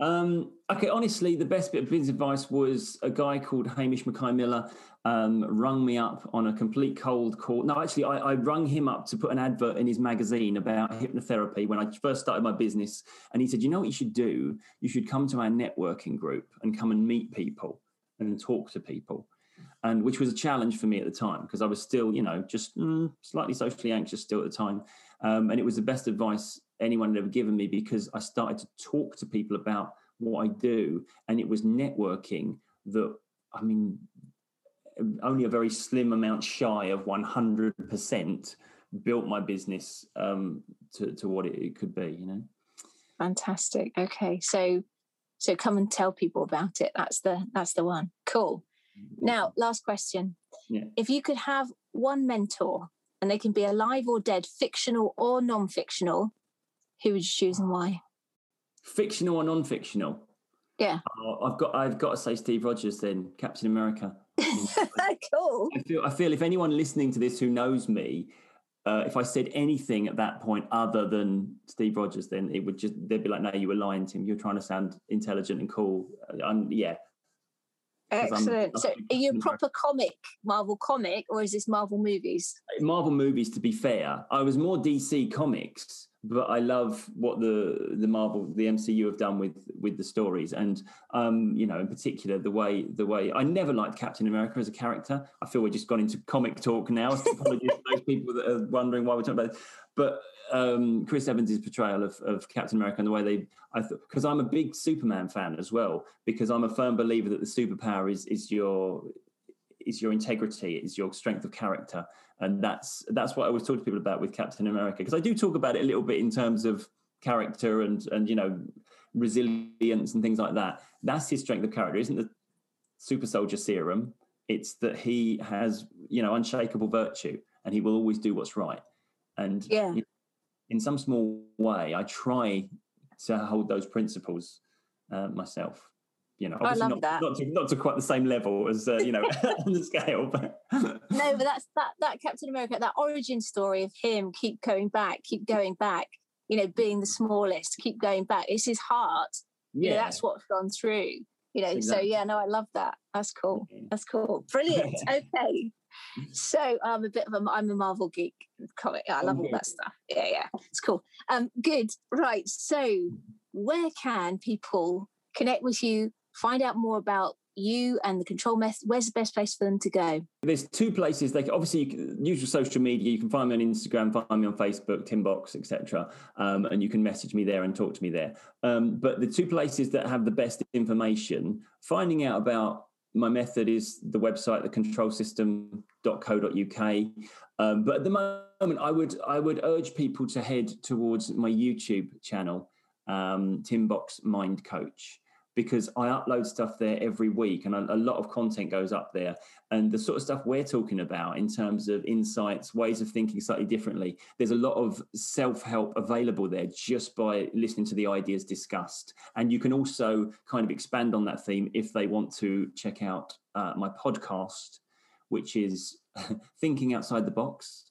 Um, okay, honestly, the best bit of business advice was a guy called Hamish Mackay Miller um, rung me up on a complete cold call. No, actually, I, I rung him up to put an advert in his magazine about hypnotherapy when I first started my business. And he said, You know what you should do? You should come to our networking group and come and meet people and talk to people. And which was a challenge for me at the time because I was still, you know, just mm, slightly socially anxious still at the time. Um, and it was the best advice anyone had ever given me because I started to talk to people about what I do. And it was networking that, I mean, only a very slim amount shy of 100% built my business um, to, to what it, it could be, you know. Fantastic. Okay. So, so come and tell people about it. That's the, that's the one. Cool. Now, last question. Yeah. If you could have one mentor and they can be alive or dead, fictional or non-fictional, who would you choose and why? Fictional or non-fictional? Yeah. Oh, I've got I've got to say Steve Rogers then, Captain America. cool. I feel I feel if anyone listening to this who knows me, uh, if I said anything at that point other than Steve Rogers, then it would just they'd be like, "No, you were lying, Tim. You're trying to sound intelligent and cool." And yeah. Excellent. so, are you a proper comic, Marvel comic, or is this Marvel movies? Marvel movies. To be fair, I was more DC comics but I love what the the Marvel the MCU have done with with the stories and um, you know in particular the way the way I never liked Captain America as a character. I feel we're just gone into comic talk now. Apologies to those people that are wondering why we're talking about it. But um, Chris Evans' portrayal of, of Captain America and the way they I because I'm a big Superman fan as well because I'm a firm believer that the superpower is is your is your integrity, is your strength of character, and that's that's what I always talk to people about with Captain America because I do talk about it a little bit in terms of character and and you know resilience and things like that. That's his strength of character, isn't the super soldier serum? It's that he has you know unshakable virtue and he will always do what's right. And yeah. In some small way, I try to hold those principles uh, myself you know, I love not, that. Not to, not to quite the same level as uh, you know on the scale, but no, but that's that that Captain America, that origin story of him keep going back, keep going back. You know, being the smallest, keep going back. It's his heart. Yeah, you know, that's what's gone through. You know, exactly. so yeah, no, I love that. That's cool. That's cool. Brilliant. okay. So I'm a bit of a I'm a Marvel geek. Comic. I love all that stuff. Yeah, yeah. It's cool. Um, good. Right. So where can people connect with you find out more about you and the control method where's the best place for them to go there's two places they can, obviously can, usual social media you can find me on instagram find me on facebook timbox etc um, and you can message me there and talk to me there um, but the two places that have the best information finding out about my method is the website thecontrolsystem.co.uk um, but at the moment i would i would urge people to head towards my youtube channel um, timbox mind coach because I upload stuff there every week and a, a, lot of content goes up there. And the sort of stuff we're talking about in terms of insights, ways of thinking slightly differently, there's a lot of self help available there just by listening to the ideas discussed. And you can also kind of expand on that theme if they want to check out uh, my podcast, which is Thinking Outside the Box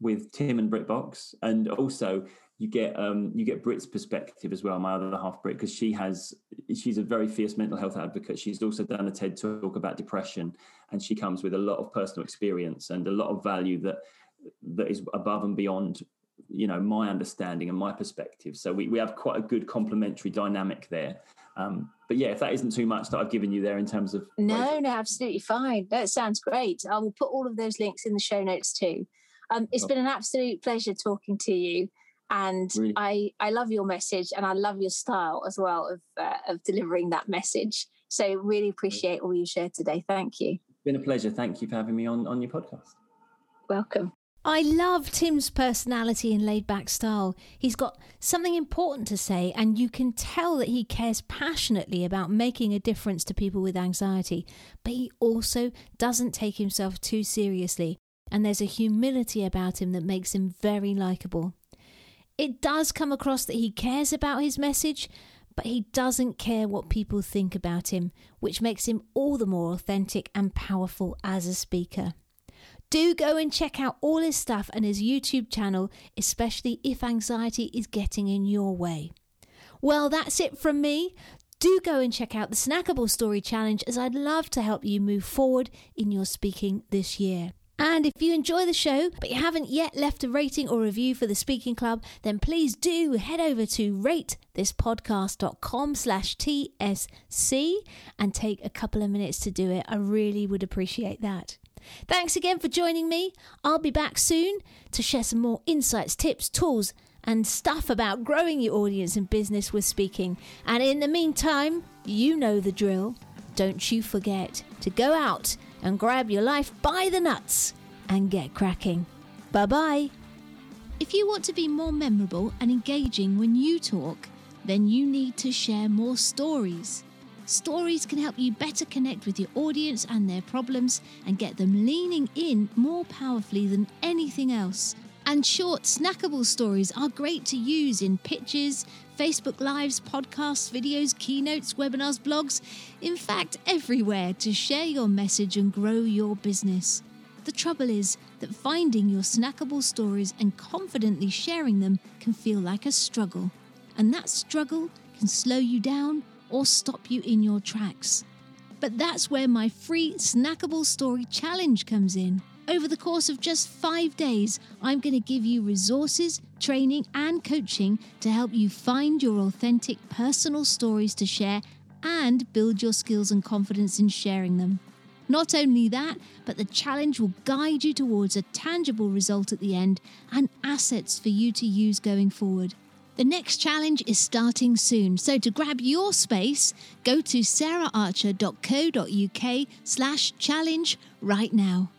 with Tim and BritBox, and also you get um, you get Brit's perspective as well. My other half Brit, because she has she's a very fierce mental health advocate. She's also done a TED talk about depression, and she comes with a lot of personal experience and a lot of value that that is above and beyond you know my understanding and my perspective so we, we have quite a good complementary dynamic there um, but yeah if that isn't too much that i've given you there in terms of no no absolutely fine that sounds great i will put all of those links in the show notes too um, it's oh. been an absolute pleasure talking to you and really? i i love your message and i love your style as well of uh, of delivering that message. So really appreciate all you shared today. Thank you. It's been a pleasure. Thank you for having me on on your podcast. Welcome. I love Tim's personality and laid back style. He's got something important to say, and you can tell that he cares passionately about making a difference to people with anxiety, but he also doesn't take himself too seriously, and there's a humility about him that makes him very likable. It does come across that he cares about his message, but he doesn't care what people think about him, which makes him all the more authentic and powerful as a speaker. Do go and check out all his stuff and his YouTube channel, especially if anxiety is getting in your way. Well, that's it from me. Do go and check out the Snackable Story Challenge as I'd love to help you move forward in your speaking this year. And if you enjoy the show, but you haven't yet left a rating or review for the Speaking Club, then please do head over to ratethispodcast.com slash TSC and take a couple of minutes to do it. I really would appreciate that. Thanks again for joining me. I'll be back soon to share some more insights, tips, tools, and stuff about growing your audience and business with speaking. And in the meantime, you know the drill. Don't you forget to go out and grab your life by the nuts and get cracking. Bye bye. If you want to be more memorable and engaging when you talk, then you need to share more stories. Stories can help you better connect with your audience and their problems and get them leaning in more powerfully than anything else. And short, snackable stories are great to use in pitches, Facebook Lives, podcasts, videos, keynotes, webinars, blogs, in fact, everywhere to share your message and grow your business. The trouble is that finding your snackable stories and confidently sharing them can feel like a struggle. And that struggle can slow you down or stop you in your tracks. But that's where my free snackable story challenge comes in. Over the course of just five days, I'm going to give you resources, training, and coaching to help you find your authentic personal stories to share and build your skills and confidence in sharing them. Not only that, but the challenge will guide you towards a tangible result at the end and assets for you to use going forward. The next challenge is starting soon, so to grab your space, go to saraharcher.co.uk slash challenge right now.